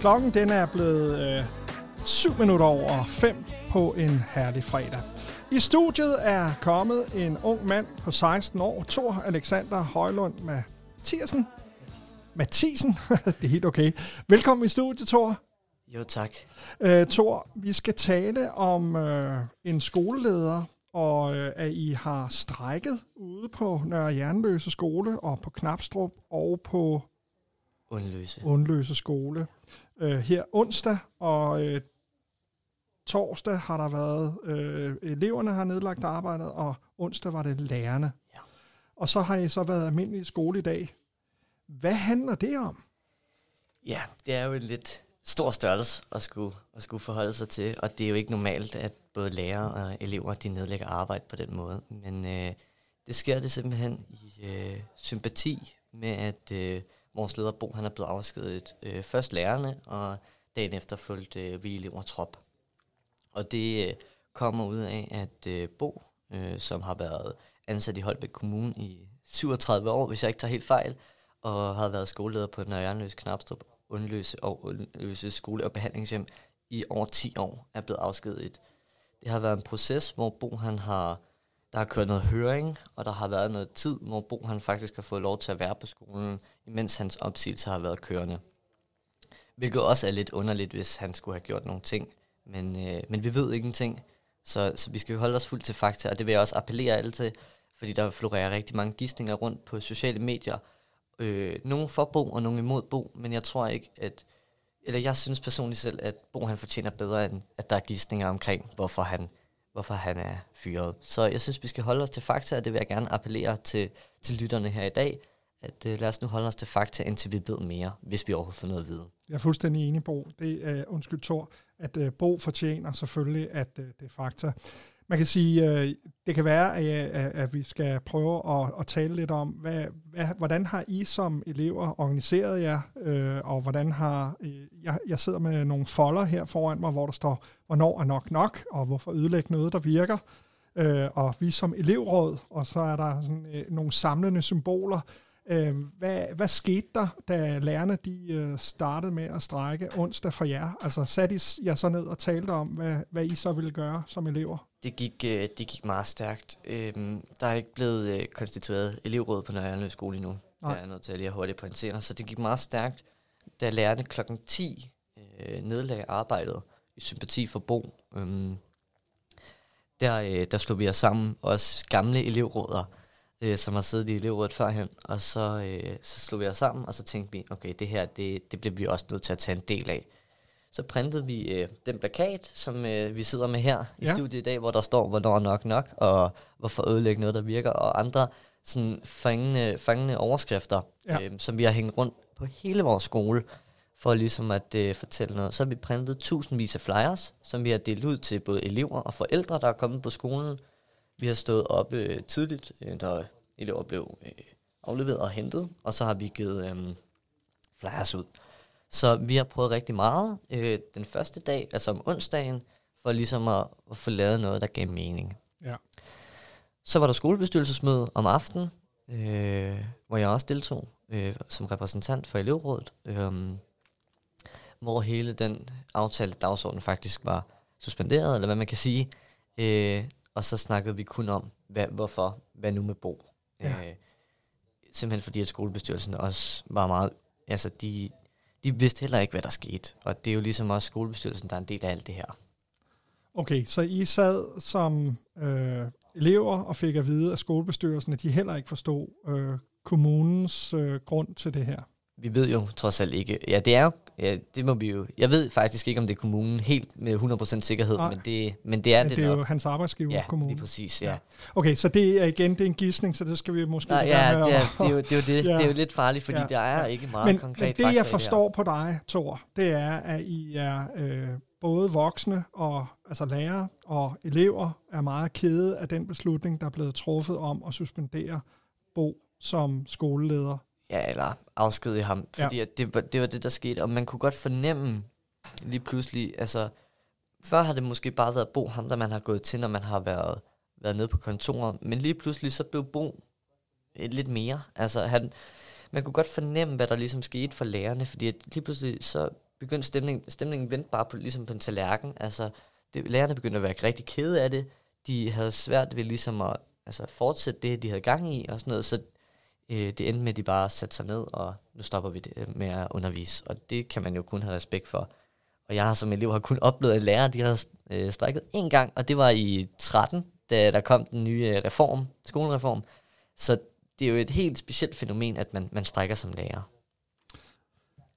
Klokken den er blevet øh, 7 minutter over 5 på en herlig fredag. I studiet er kommet en ung mand på 16 år, Thor Alexander Højlund Mathisen. Mathisen, <laughs> det er helt okay. Velkommen i studiet, Thor. Jo, tak. Uh, Thor, vi skal tale om uh, en skoleleder, og uh, at I har strækket ude på Nørre Jernløse skole, og på Knapstrup, og på Undløse. Undløse skole. Uh, her onsdag og uh, torsdag har der været, uh, eleverne har nedlagt arbejdet, og onsdag var det lærerne. Ja. Og så har I så været almindelig skole i dag. Hvad handler det om? Ja, det er jo en lidt stor størrelse at skulle, at skulle forholde sig til, og det er jo ikke normalt, at både lærere og elever de nedlægger arbejde på den måde. Men øh, det sker det simpelthen i øh, sympati med, at øh, vores leder Bo han er blevet afskediget øh, først lærerne, og dagen efter fulgte øh, vi elever trop. Og det øh, kommer ud af, at øh, Bo, øh, som har været ansat i Holbæk Kommune i 37 år, hvis jeg ikke tager helt fejl, og har været skoleleder på Nørre Knapstrup, Undløse og Undløse skole- og behandlingshjem i over 10 år, er blevet afskediget. Det har været en proces, hvor Bo han har, der har kørt noget høring, og der har været noget tid, hvor Bo han faktisk har fået lov til at være på skolen, imens hans opsigelse har været kørende. Hvilket også er lidt underligt, hvis han skulle have gjort nogle ting. Men, øh, men vi ved ingenting, så, så vi skal jo holde os fuldt til fakta, og det vil jeg også appellere alle til, fordi der florerer rigtig mange gissninger rundt på sociale medier. Øh, nogle for Bo, og nogle imod Bo, men jeg tror ikke, at... Eller jeg synes personligt selv, at Bo han fortjener bedre, end at der er gissninger omkring, hvorfor han, hvorfor han er fyret. Så jeg synes, vi skal holde os til fakta, og det vil jeg gerne appellere til, til lytterne her i dag, at øh, lad os nu holde os til fakta, indtil vi ved mere, hvis vi overhovedet får noget at vide. Jeg er fuldstændig enig, Bo. Det er, undskyld, Thor, at uh, Bo fortjener selvfølgelig, at uh, det er fakta. Man kan sige, øh, det kan være, at, at, vi skal prøve at, at tale lidt om, hvad, hvad, hvordan har I som elever organiseret jer, øh, og hvordan har... Øh, jeg, jeg sidder med nogle folder her foran mig, hvor der står, hvornår er nok nok, og hvorfor ødelægge noget, der virker. Uh, og vi som elevråd, og så er der sådan, nogle samlende symboler, Øh, hvad, hvad skete der, da lærerne de øh, startede med at strække onsdag for jer? Altså satte I jer så ned og talte om, hvad, hvad I så ville gøre som elever? Det gik, øh, det gik meget stærkt. Øhm, der er ikke blevet øh, konstitueret elevråd på Nørre skole endnu. Nej. Jeg er nødt til at lige hurtigt pointere. Så det gik meget stærkt, da lærerne klokken 10 øh, nedlagde arbejdet i sympati for Bo. Øhm, der, øh, der slog vi os sammen, os gamle elevråder, øh, som har siddet i elevrådet førhen, og så, øh, så slog vi os sammen, og så tænkte vi, okay, det her, det, det bliver vi også nødt til at tage en del af. Så printede vi øh, den plakat, som øh, vi sidder med her i Ja. studiet i dag, hvor der står, hvornår nok nok, og hvorfor ødelægge noget, der virker, og andre sådan fangende, fangende overskrifter, Ja. øh, som vi har hængt rundt på hele vores skole, for ligesom at øh, fortælle noget. Så har vi printet tusindvis af flyers, som vi har delt ud til både elever og forældre, der er kommet på skolen. Vi har stået op øh, tidligt, øh, da elever blev øh, afleveret og hentet, og så har vi givet øh, flyers ud. Så vi har prøvet rigtig meget øh, den første dag, altså om onsdagen, for ligesom at, at få lavet noget, der gav mening. Ja. Så var der skolebestyrelsesmøde om aftenen, øh, hvor jeg også deltog øh, som repræsentant for elevrådet, øh, hvor hele den aftalte dagsorden faktisk var suspenderet, eller hvad man kan sige. Øh, og så snakkede vi kun om, hvad, hvorfor, hvad nu med Bo. Ja. Øh, simpelthen fordi, at skolebestyrelsen også var meget, altså de, de vidste heller ikke, hvad der skete. Og det er jo ligesom også skolebestyrelsen, der er en del af alt det her. Okay, så I sad som øh, elever og fik at vide af skolebestyrelsen, at de heller ikke forstod øh, kommunens øh, grund til det her. Vi ved jo trods alt ikke, ja det er jo, ja, det må vi jo, jeg ved faktisk ikke, om det er kommunen helt med 100% sikkerhed, Nej. men det, men det er Men det, det er nok. jo hans arbejdsgiver, ja, kommunen. lige præcis, ja. Okay, så det er igen det er en gidsning, så det skal vi måske Nej, ja, det er, det, er jo, det, er jo det, <laughs> Ja. det er jo lidt farligt, fordi Ja, der er ja. ikke meget men, konkret men det, jeg forstår på dig, Thor, det er, at I er øh, både voksne og altså lærere og elever er meget kede af den beslutning, der er blevet truffet om at suspendere Bo som skoleleder. Ja, eller afskedige ham, fordi ja. at det, var, det var det, der skete, og man kunne godt fornemme lige pludselig, altså, før har det måske bare været Bo, ham der man har gået til, når man har været, været nede på kontoret, men lige pludselig så blev Bo lidt mere, altså han, man kunne godt fornemme, hvad der ligesom skete for lærerne, fordi at lige pludselig så begyndte stemningen, stemningen vendte bare på, ligesom på en tallerken, altså det, lærerne begyndte at være rigtig kede af det, de havde svært ved ligesom at altså, fortsætte det, de havde gang i og sådan noget, så øh, det endte med, at de bare satte sig ned, og nu stopper vi det øh, med at undervise. Og det kan man jo kun have respekt for. Og jeg har som elev har kun oplevet, at lærere de har øh, strækket en gang, og det var i 13, da der kom den nye øh, reform, skolereform. Så det er jo et helt specielt fænomen, at man, man strækker som lærer.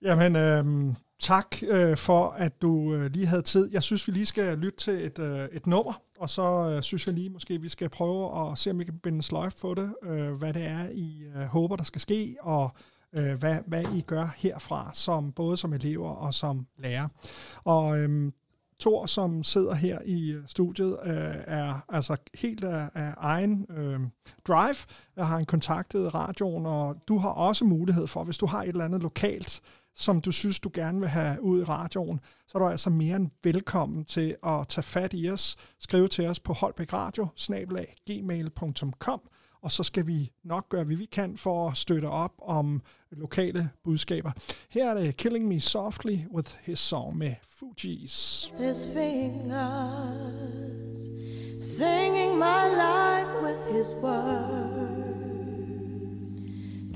Jamen, øh, tak øh, for, at du øh, lige havde tid. Jeg synes, vi lige skal lytte til et, øh, et nummer, og så øh, synes jeg lige, måske vi skal prøve at se, om vi kan binde sløjf på det, øh, hvad det er, I øh, håber, der skal ske, og øh, hvad, hvad I gør herfra, som både som elever og som lærer. Og øh, Thor, som sidder her i øh, studiet, øh, er altså helt af, af egen øh, drive. Jeg har en kontaktet radioen, og du har også mulighed for, hvis du har et eller andet lokalt, som du synes, du gerne vil have ud i radioen, så er du altså mere end velkommen til at tage fat i os. Skriv til os på holbækradio, gmail.com, og så skal vi nok gøre, hvad vi kan for at støtte op om lokale budskaber. Her er det Killing Me Softly with his song med Fugees. his fingers, singing my life with his words,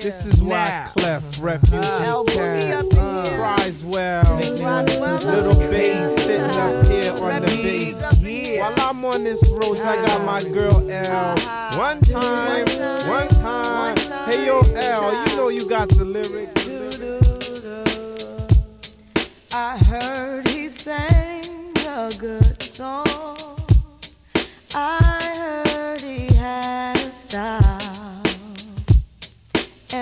This is why Now. Clef Refugee uh-huh. L Boogie Cat up cries well. Little bass sitting up here on the bass. While I'm on this road, I got my uh-huh. girl L. Uh-huh. One time, one time. Hey yo, L, you know you got the lyrics. I heard he sang a good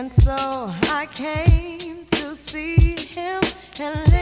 And so I came to see him and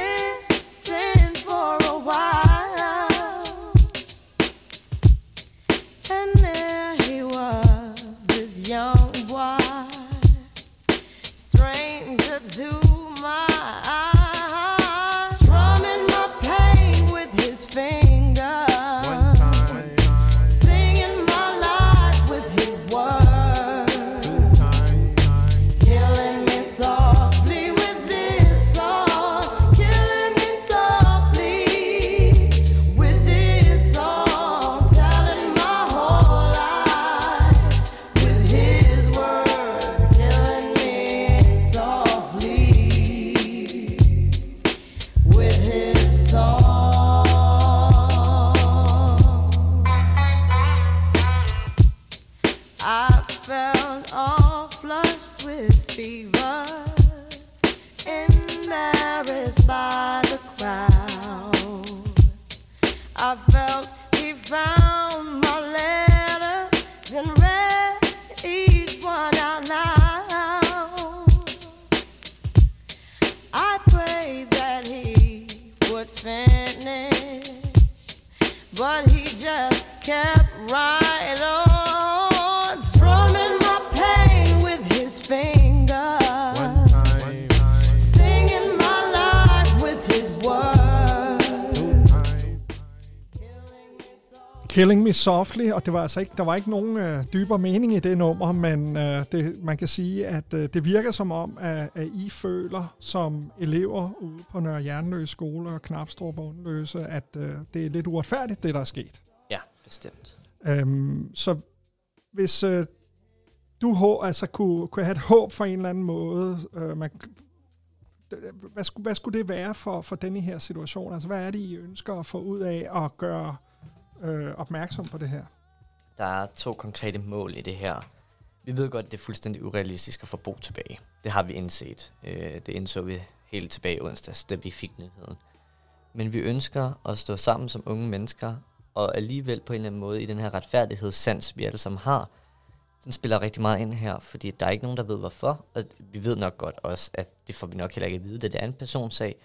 Killing Me Softly, og det var altså ikke, der var ikke nogen øh, dybere mening i det nummer, men øh, det, man kan sige, at øh, det virker som om, at, at I føler som elever ude på Nørre Jernløse skole og Knapstrup og Undløse, at øh, det er lidt uretfærdigt, det der er sket. Ja, bestemt. Øhm, så hvis øh, du altså, kunne, kunne have et håb for en eller anden måde, øh, man, hvad, skulle, hvad skulle det være for, for denne her situation? Altså, hvad er det, I ønsker at få ud af at gøre øh, opmærksom på det her? Der er to konkrete mål i det her. Vi ved godt, at det er fuldstændig urealistisk at få Bo tilbage. Det har vi indset. Øh, det indså vi helt tilbage i onsdags, da vi fik nyheden. Men vi ønsker at stå sammen som unge mennesker, og alligevel på en eller anden måde i den her retfærdighedssans, vi alle sammen har, den spiller rigtig meget ind her, fordi der er ikke nogen, der ved hvorfor, og vi ved nok godt også, at det får vi nok heller ikke at vide, da det er en personsag,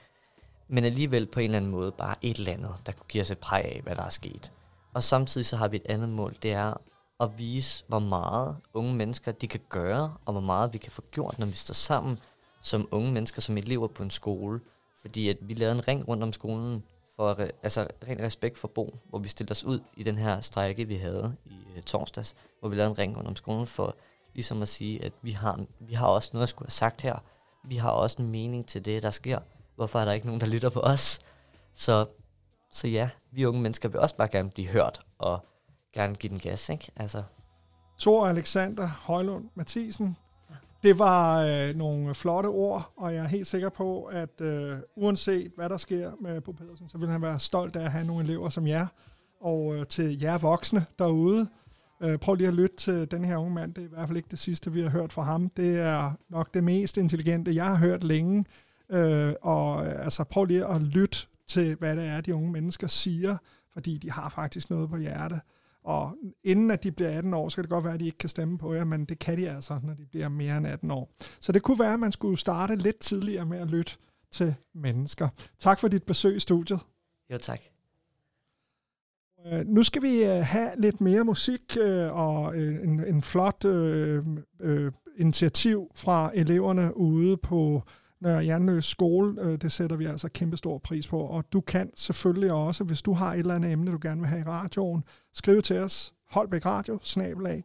men alligevel på en eller anden måde bare et eller andet, der kunne give os et præg af, hvad der er sket. Og samtidig så har vi et andet mål, det er at vise, hvor meget unge mennesker de kan gøre, og hvor meget vi kan få gjort, når vi står sammen som unge mennesker, som elever på en skole. Fordi at vi lavede en ring rundt om skolen, for altså ren respekt for Bo, hvor vi stillede os ud i den her strække, vi havde i uh, torsdags, hvor vi lavede en ring rundt om skolen for ligesom at sige, at vi har, vi har også noget at skulle have sagt her. Vi har også en mening til det, der sker. Hvorfor er der ikke nogen, der lytter på os? Så, så ja, vi unge mennesker vil også bare gerne blive hørt, og gerne give den gas, ikke? Altså, Thor Alexander Højlund Mathisen. Det var øh, nogle flotte ord, og jeg er helt sikker på, at øh, uanset hvad der sker med Bo Pedersen, så vil han være stolt af at have nogle elever som jer. Og øh, til jer voksne derude, øh, prøv lige at lytte til den her unge mand. Det er i hvert fald ikke det sidste, vi har hørt fra ham. Det er nok det mest intelligente, jeg har hørt længe. Øh, og øh, altså prøv lige at lytte til, hvad det er, de unge mennesker siger, fordi de har faktisk noget på hjerte. Og inden at de bliver 18 år, så kan det godt være, at de ikke kan stemme på jer, men det kan de altså, når de bliver mere end 18 år. Så det kunne være, at man skulle starte lidt tidligere med at lytte til mennesker. Tak for dit besøg i studiet. Jo, tak. Øh, nu skal vi øh, have lidt mere musik øh, og en, en flot øh, øh, initiativ fra eleverne ude på Nørre Jernløs skole. Øh, det sætter vi altså kæmpe stor pris på. Og du kan selvfølgelig også, hvis du har et eller andet emne, du gerne vil have i radioen, skrive til os Holbæk Radio,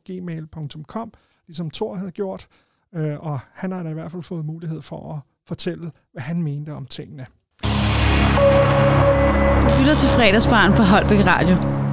gmail.com, ligesom Thor havde gjort. Øh, og han har da i hvert fald fået mulighed for at fortælle, hvad han mente om tingene. Du lytter til fredagsbarn på Holbæk Radio.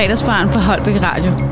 Lytter fredagsbarn på Holbæk Radio.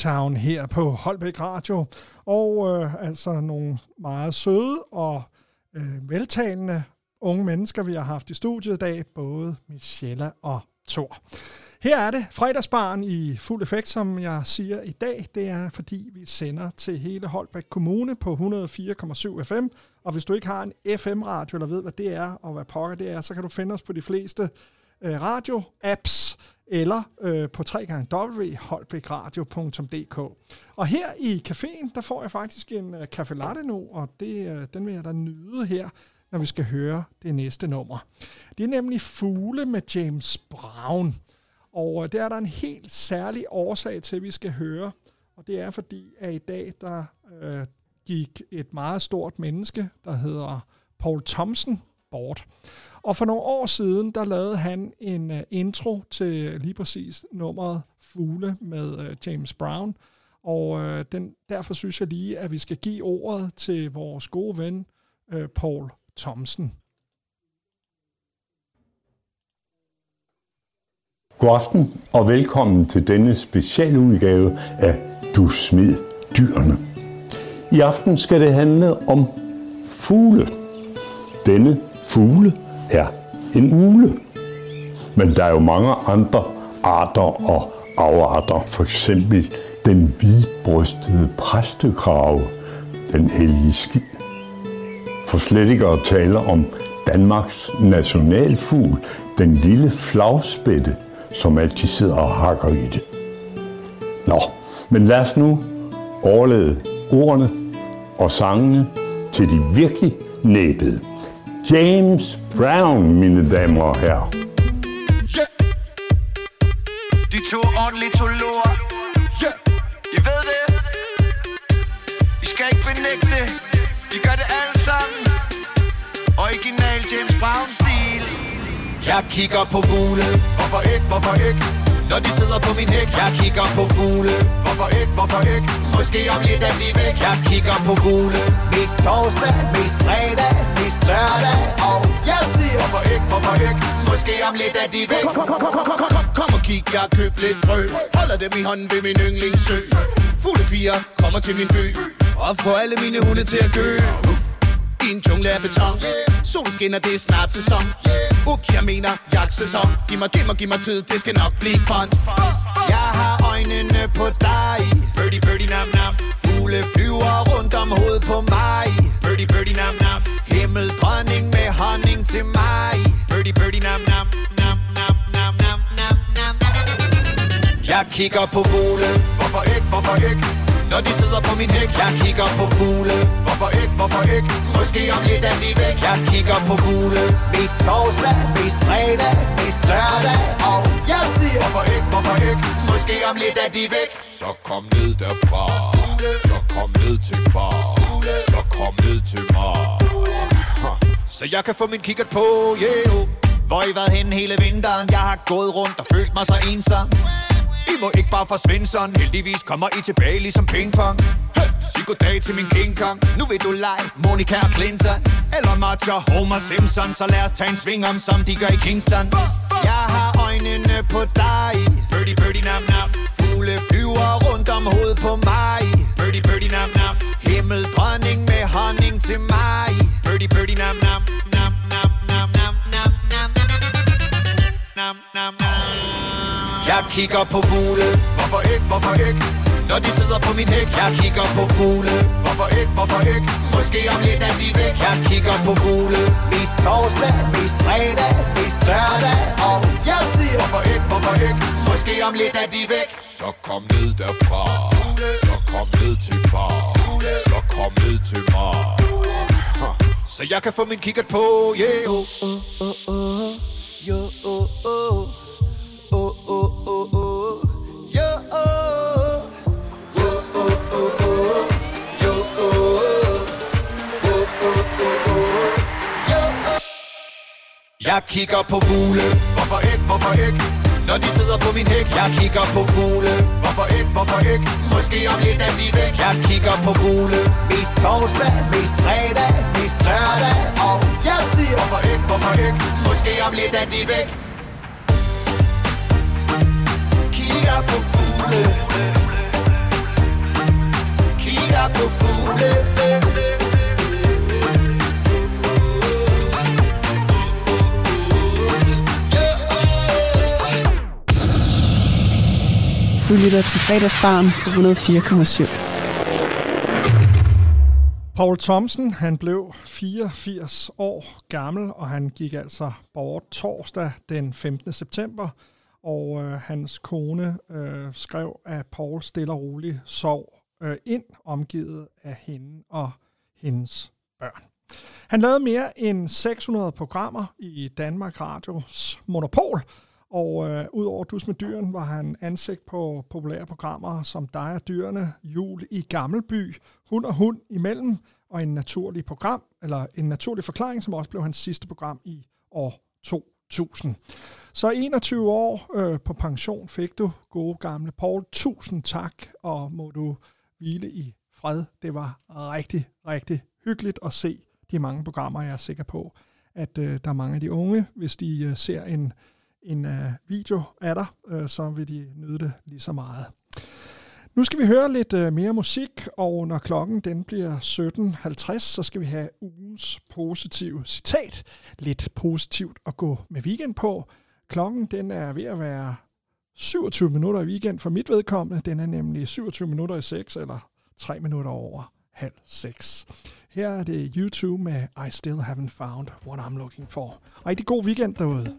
Town her på Holbæk Radio. Og øh, altså nogle meget søde og øh, veltalende unge mennesker, vi har haft i studiet i dag. Både Michelle og Thor. Her er det fredagsbarn i fuld effekt, som jeg siger i dag. Det er, fordi vi sender til hele Holbæk Kommune på 104,7 FM. Og hvis du ikke har en FM-radio, eller ved, hvad det er, og hvad pokker det er, så kan du finde os på de fleste øh, radio-apps, eller øh, på www.holbækradio.dk. Og her i caféen, der får jeg faktisk en øh, kaffe latte nu, og det, øh, den vil jeg da nyde her, når vi skal høre det næste nummer. Det er nemlig Fugle med James Brown. Og øh, det er der en helt særlig årsag til, at vi skal høre. Og det er fordi, at i dag, der øh, gik et meget stort menneske, der hedder Paul Thompson, bort. Og for nogle år siden, der lavede han en uh, intro til lige præcis nummeret Fugle med uh, James Brown. Og uh, den, derfor synes jeg lige, at vi skal give ordet til vores gode ven, uh, Paul Thomsen. God aften og velkommen til denne specialudgave af Du smid dyrene. I aften skal det handle om fugle. Denne fugle er en ule. Men der er jo mange andre arter og afarter. For eksempel den hvidbrystede præstekrave, den hellige skid. For slet ikke at tale om Danmarks nationalfugl, den lille flagspætte, som altid sidder og hakker i det. Nå, men lad os nu overlade ordene og sangene til de virkelig næbede. James Brown, mine damer og herrer. De to ordentlige tolorer yeah. I ved det I skal ikke benægte det I gør det alle sammen Original James Brown-stil Jeg kigger på fugle, hvorfor ikke, hvorfor ikke? Når de sidder på min hæk Jeg kigger på fugle, hvorfor ikke, hvorfor ikke? Måske om lidt er de væk. Jeg kigger på fugle. Mest torsdag, mest fredag, mest lørdag. Og jeg siger Hvorfor ikke, hvorfor ikke? Måske om lidt er de væk. Kom og kig, jeg har købt lidt frø. Holder dem i hånden ved min yndlingssø. Fulde piger kommer til min by. Og får alle mine hunde til at gø i en jungle af beton. Yeah. Solen skinner, det er snart sæson. Yeah. Uk, jeg mener jagtsæson. Giv mig, giv mig, giv mig tid, det skal nok blive fun. Jeg har øjnene på dig. Birdie, birdie, nam, nam. Fugle flyver rundt om hovedet på mig. Birdie, birdie, nam, nam. Himmel, dronning med honning til mig. Birdie, birdie, nam, nam. Nam, nam, nam, nam, nam, nam. Jeg kigger på fugle. Hvorfor ikke, hvorfor ikke? Når de sidder på min hæk Jeg kigger på fugle Hvorfor ikke, hvorfor ikke? Måske om lidt er de væk Jeg kigger på fugle Mest torsdag, mest fredag, mest lørdag Og jeg siger Hvorfor ikke, hvorfor ikke? Måske om lidt er de væk Så kom ned derfra fugle. Så kom ned til far fugle. Så kom ned til mig Så jeg kan få min kikkert på, yeah. Hvor I været henne hele vinteren Jeg har gået rundt og følt mig så ensom i må ikke bare forsvinde sådan. Heldigvis kommer I tilbage ligesom pingpong. Hey. Sig goddag til min King Kong. Nu vil du lege Monica og Clinton. Eller Martha Homer Simpson. Så lad os tage en sving om som de gør i Kingston. Jeg har øjnene på dig. Birdie, birdie, nam, nam. Fugle flyver rundt om hovedet på mig. Birdie, birdie, nam, nam. Himmeldronning med honning til mig. Birdie, birdie, nam, nam, nam, nam, nam, nam, nam, nam, nam, nam, nam jeg kigger på fugle. Hvorfor ikke, hvorfor ikke? Når de sidder på min hæk. Jeg kigger på fugle. Hvorfor ikke, hvorfor ikke? Måske om lidt er de væk. Jeg kigger på fugle. Mest torsdag, mest fredag, mest lørdag. Og jeg siger Hvorfor ikke, hvorfor ikke? Måske om lidt er de væk. Så kom ned derfra. Så kom ned til far. Så kom ned til mig. Så jeg kan få min kikkert på, yeah. Oh, oh, oh, oh. Yo, oh, oh. Oh, Jeg kigger på fugle. Hvorfor ikke, hvorfor ikke? Når de sidder på min hæk. Jeg kigger på fugle. Hvorfor ikke, hvorfor ikke? Måske om lidt er de væk. Jeg kigger på fugle. Mest torsdag, mest fredag, mest lørdag. Og jeg siger Hvorfor ikke, hvorfor ikke? Måske om lidt er de væk. Kigger på fugle. Kigger på fugle. Du lytter til fredagsbarn på 104,7. Paul Thomsen, han blev 84 år gammel, og han gik altså bort torsdag den 15. september, og øh, hans kone øh, skrev, at Paul stille og roligt sov øh, ind, omgivet af hende og hendes børn. Han lavede mere end 600 programmer i Danmark Radios Monopol, og øh, udover Dus med dyren var han ansigt på populære programmer som Dig og dyrene, Jul i Gammelby, Hund og Hund imellem, og en naturlig program, eller en naturlig forklaring, som også blev hans sidste program i år 2000. Så 21 år øh, på pension fik du, gode gamle Paul. Tusind tak, og må du hvile i fred. Det var rigtig, rigtig hyggeligt at se de mange programmer. Jeg er sikker på, at øh, der er mange af de unge, hvis de øh, ser en, en øh, video af dig, øh, så vil de nyde det lige så meget. Nu skal vi høre lidt øh, mere musik, og når klokken den bliver 17.50, så skal vi have ugens positive citat. Lidt positivt at gå med weekend på. Klokken den er ved at være 27 minutter i weekend for mit vedkommende. Den er nemlig 27 minutter i 6, eller 3 minutter over halv 6. Her er det YouTube med I Still Haven't Found What I'm Looking For. Rigtig god weekend derude.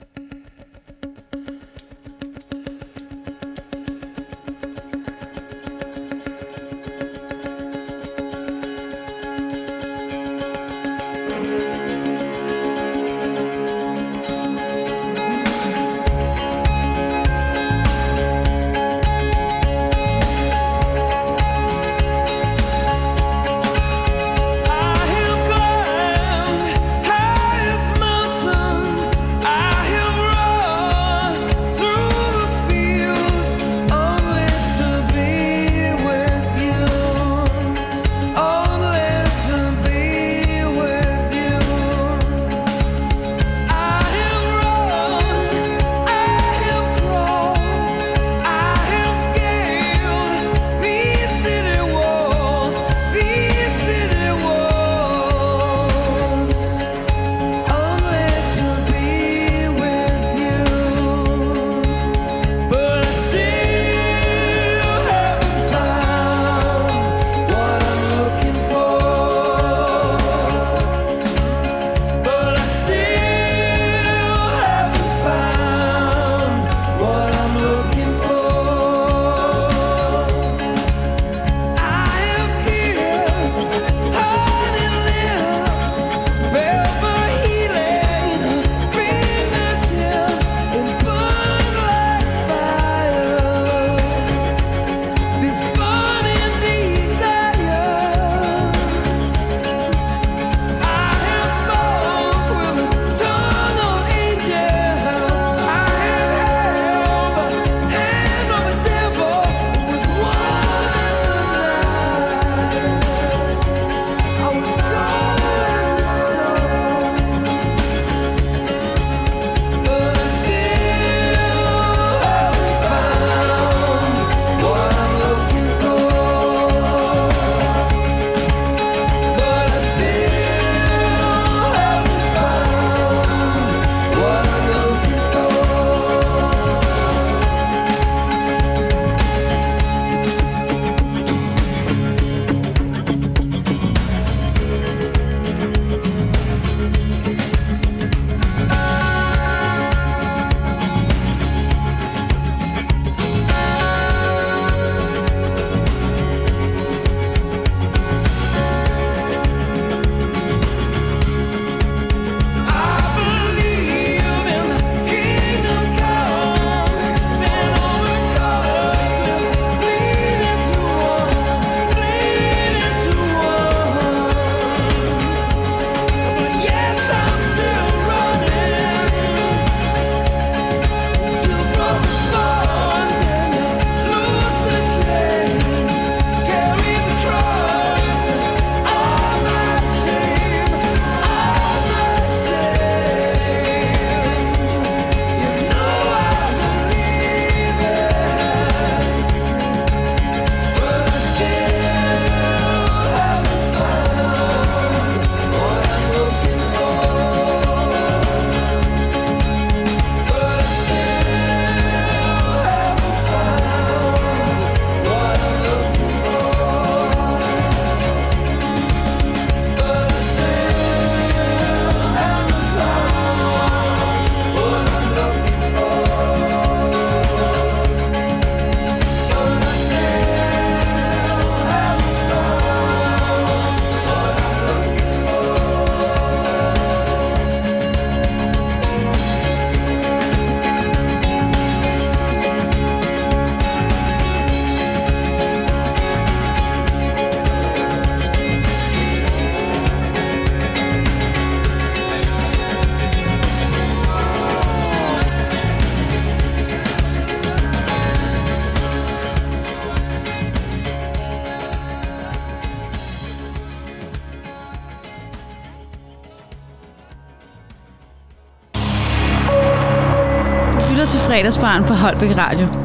fredagsbarn på Holbæk Radio.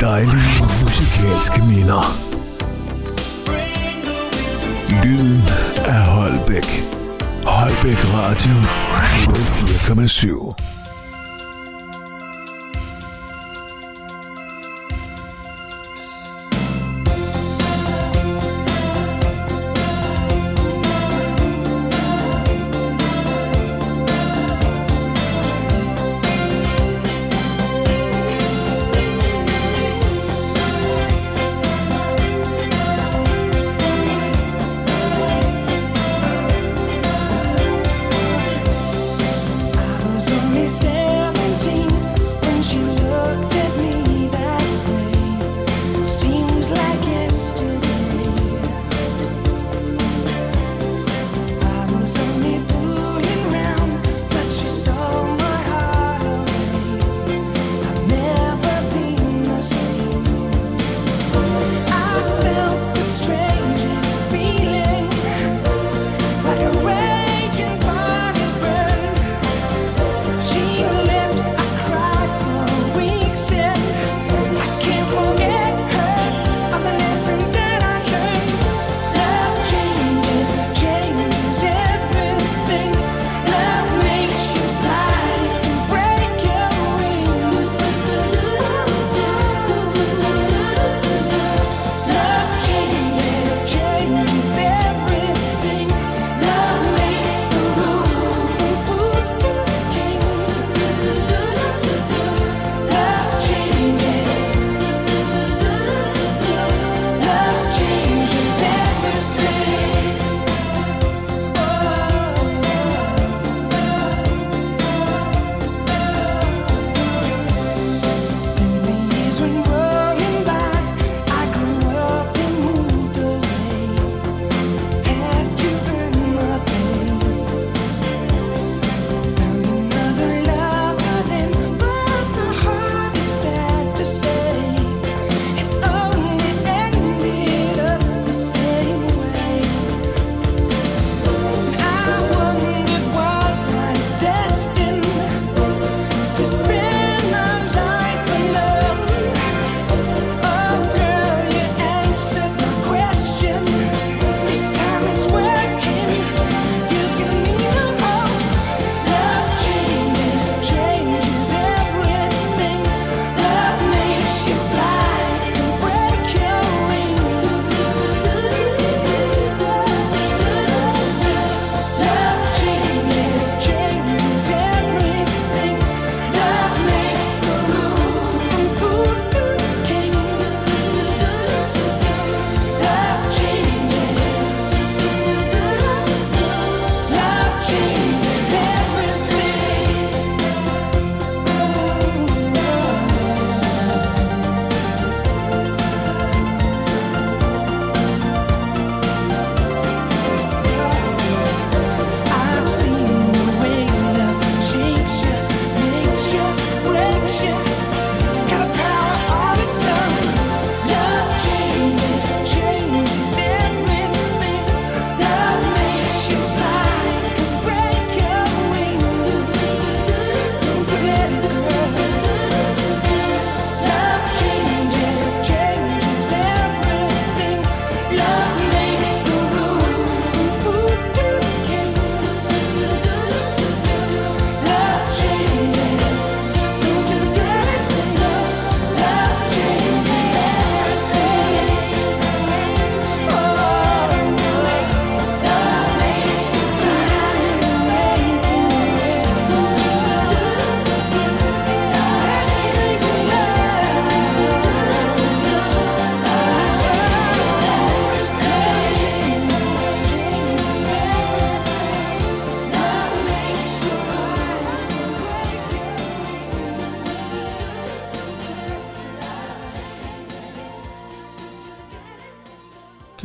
Dejlige musikalske minder. Lyden af Holbæk. Holbæk Radio 4,7.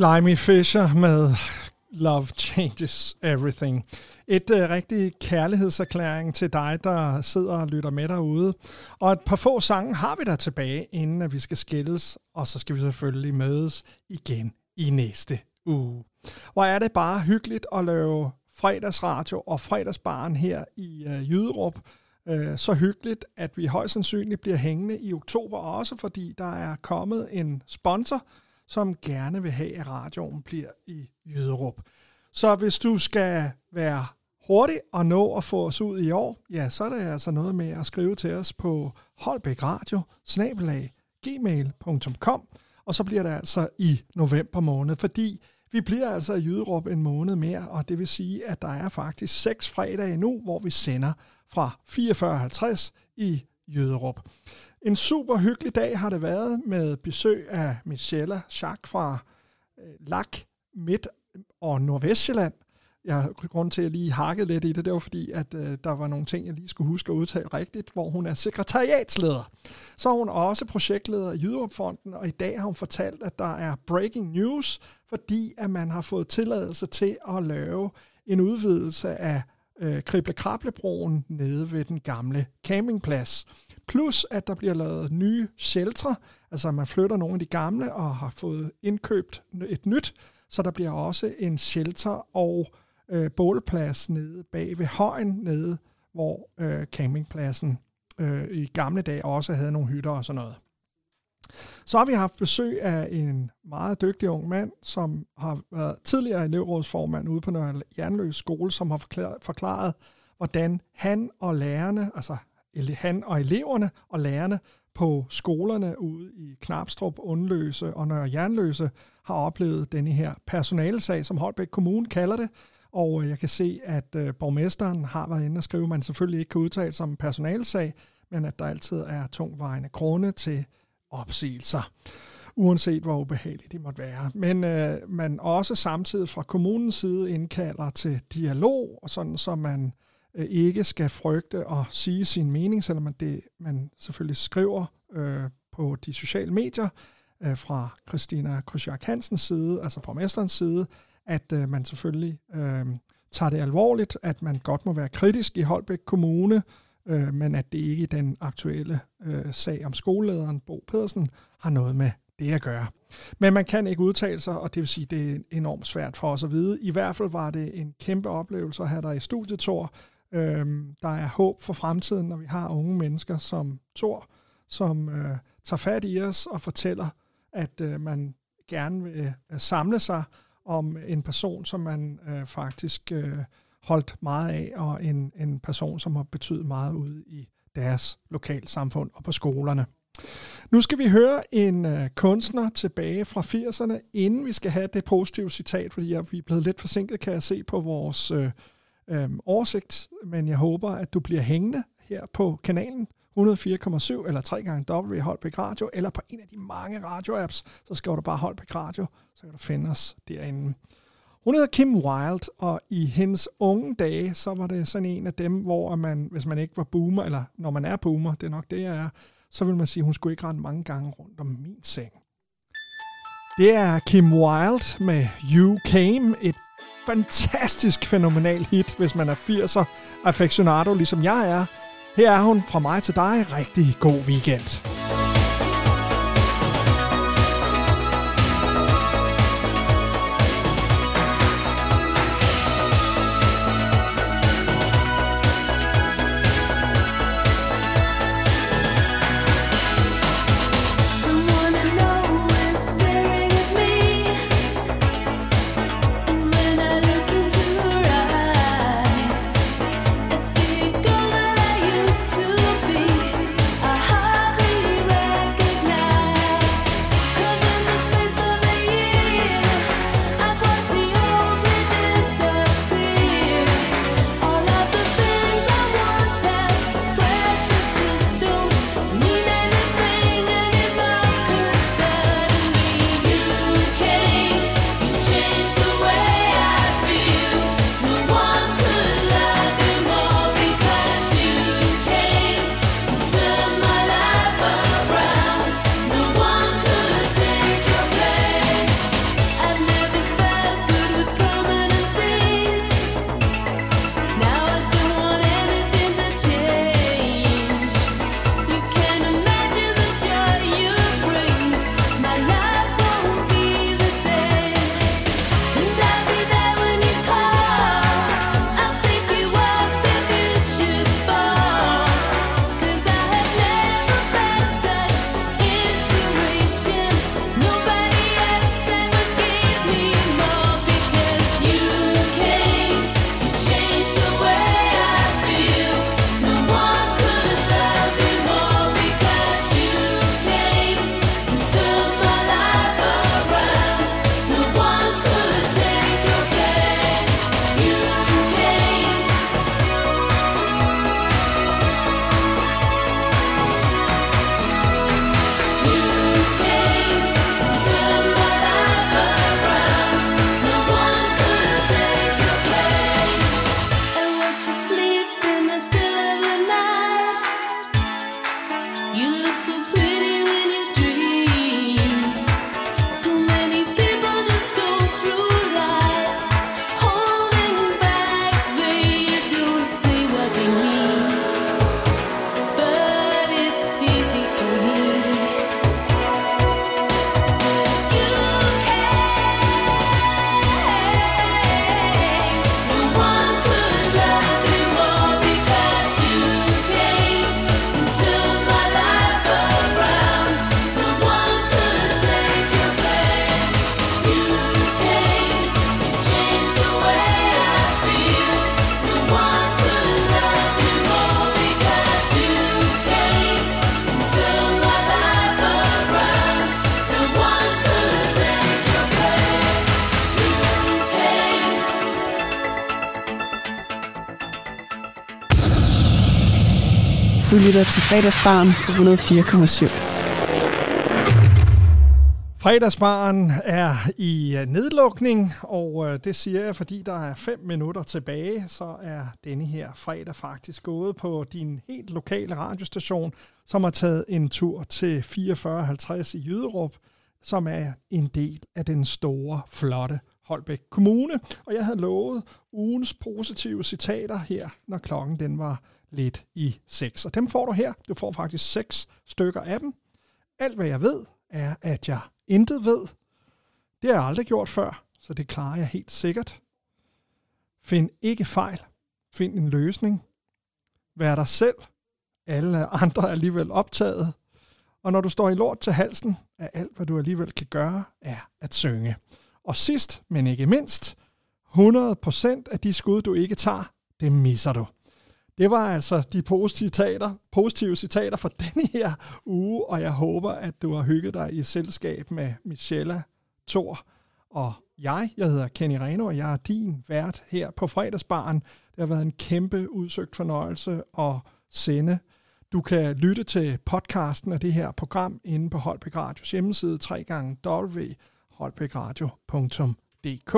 Slimy Fisher med Love Changes Everything. Et uh, rigtig kærlighedserklæring til dig, der sidder og lytter med derude. Og et par få sange har vi der tilbage, inden at vi skal skilles, og så skal vi selvfølgelig mødes igen i næste uge. Hvor er det bare hyggeligt at lave fredagsradio og fredagsbaren her i uh, Jyderup. Øh, så hyggeligt, at vi højst sandsynligt bliver hængende i oktober også, fordi der er kommet en sponsor, som gerne vil have, at radioen bliver i Jyderup. Så hvis du skal være hurtig og nå at få os ud i år, ja, så er det altså noget med at skrive til os på holbækradio gmail.com, og så bliver det altså i november måned, fordi vi bliver altså i Jyderup en måned mere, og det vil sige, at der er faktisk seks fredage nu, hvor vi sender fra 44.50 i Jyderup. En super hyggelig dag har det været med besøg af Michelle Schack fra øh, LAK Midt- og Nordvestjylland. Jeg grund til, at jeg lige hakkede lidt i det, det var fordi, at øh, der var nogle ting, jeg lige skulle huske at udtale rigtigt, hvor hun er sekretariatsleder. Så er hun også projektleder i Jyderupfonden, og i dag har hun fortalt, at der er breaking news, fordi at man har fået tilladelse til at lave en udvidelse af øh, Krible-Krablebroen nede ved den gamle campingplads. Plus at der bliver lavet nye sheltre, altså man flytter nogle af de gamle og har fået indkøbt et nyt, så der bliver også en shelter og øh, bålplads nede bag ved højen, nede hvor øh, campingpladsen øh, i gamle dage også havde nogle hytter og sådan noget. Så har vi haft besøg af en meget dygtig ung mand, som har været tidligere elevrådsformand ude på Nørre Jernløs skole, som har forklaret, forklaret, hvordan han og lærerne, altså han og eleverne og lærerne på skolerne ude i Knapstrup, Undløse og Nørre Jernløse har oplevet denne her personalesag, som Holbæk Kommune kalder det. Og øh, jeg kan se, at øh, borgmesteren har været inde og skrive, at man selvfølgelig ikke kan udtale sig om personalesag, men at der altid er tungvejende grunde til opsigelser, uanset hvor ubehageligt det måtte være. Men øh, man også samtidig fra kommunens side indkalder til dialog, sådan så man øh, ikke skal frygte at sige sin mening, selvom man, det, man selvfølgelig skriver øh, på de sociale medier øh, fra Christina Krysjak Hansens side, altså borgmesterens side, at øh, man selvfølgelig øh, tager det alvorligt, at man godt må være kritisk i Holbæk Kommune, øh, men at det ikke i den aktuelle øh, sag om skolelederen Bo Pedersen har noget med det at gøre. Men man kan ikke udtale sig, og det vil sige, det er enormt svært for os at vide. I hvert fald var det en kæmpe oplevelse at have dig i studiet, Thor. Øhm, der er håb for fremtiden, når vi har unge mennesker som Thor, som øh, tager fat i os og fortæller, at øh, man gerne vil øh, samle sig om en person, som man øh, faktisk øh, holdt meget af, og en, en person, som har betydet meget ude i deres lokalsamfund og på skolerne. Nu skal vi høre en øh, kunstner tilbage fra 80'erne, inden vi skal have det positive citat, fordi jeg, vi er blevet lidt forsinket, kan jeg se på vores øh, øh, oversigt, men jeg håber, at du bliver hængende her på kanalen 104,7 eller 3 gange W Holbæk Radio, eller på en af de mange radio-apps, så skriver du bare Holbæk Radio, så kan du finde os derinde. Hun hedder Kim Wilde, og i hendes unge dage, så var det sådan en af dem, hvor man, hvis man ikke var boomer, eller når man er boomer, det er nok det, jeg er, så vil man sige, at hun skulle ikke rende mange gange rundt om min seng. Det er Kim Wilde med You Came, et fantastisk fænomenal hit, hvis man er 80'er aficionado, ligesom jeg er. Her er hun fra mig til dig. Rigtig god weekend. Lytter til fredagsbarn på 104,7. Fredagsbaren er i øh, nedlukning, og øh, det siger jeg, fordi der er 5 minutter tilbage, så er denne her fredag faktisk gået på din helt lokale radiostation, som har taget en tur til 4450 i Jyderup, som er en del af den store, flotte Holbæk Kommune. Og jeg havde lovet ugens positive citater her, når klokken den var lidt i 6. Og dem får du her. Du får faktisk seks stykker af dem. Alt hvad jeg ved, er, at jeg intet ved. Det har jeg aldrig gjort før, så det klarer jeg helt sikkert. Find ikke fejl. Find en løsning. Vær dig selv. Alle andre er alligevel optaget. Og når du står i lort til halsen, er alt, hvad du alligevel kan gøre, er at synge. Og sidst, men ikke mindst, 100% af de skud, du ikke tager, det misser du. Det var altså de positive citater, positive citater for <laughs> denne her uge, og jeg håber, at du har hygget dig i selskab med Michelle, Thor og jeg. Jeg hedder Kenny Reno, og jeg er din vært her på fredagsbaren. Det har været en kæmpe udsøgt fornøjelse at sende. Du kan lytte til podcasten af det her program inde på Holbæk Radios hjemmeside www.holbækradio.dk.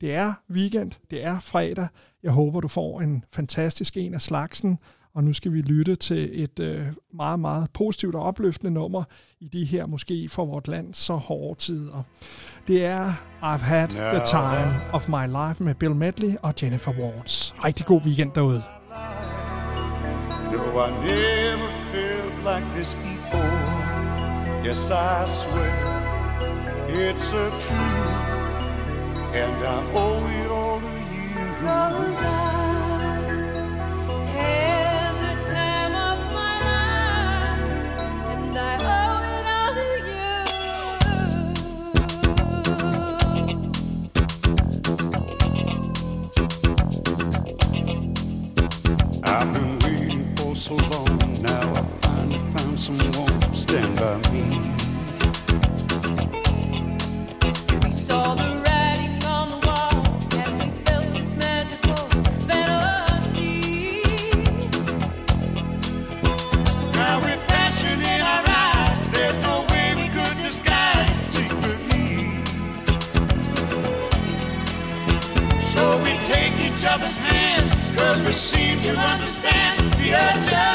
Det er weekend, det er fredag. Jeg håber, du får en fantastisk en af slagsen. Og nu skal vi lytte til et øh, meget, meget positivt og opløftende nummer i de her måske for vort land så hårde tider. Det er I've Had the Time of My Life med Bill Medley og Jennifer Warnes. Rigtig god weekend derude. No, I never felt like this before. Yes, I swear it's a truth, and I owe it all to you. Cause I had the time of my life, and I owe it all to you. I've been waiting for so long. Now I finally found someone to stand by me. Each other's hand, cause we seem to understand the urgency.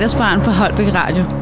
Fredagsbarn på Holbæk Radio.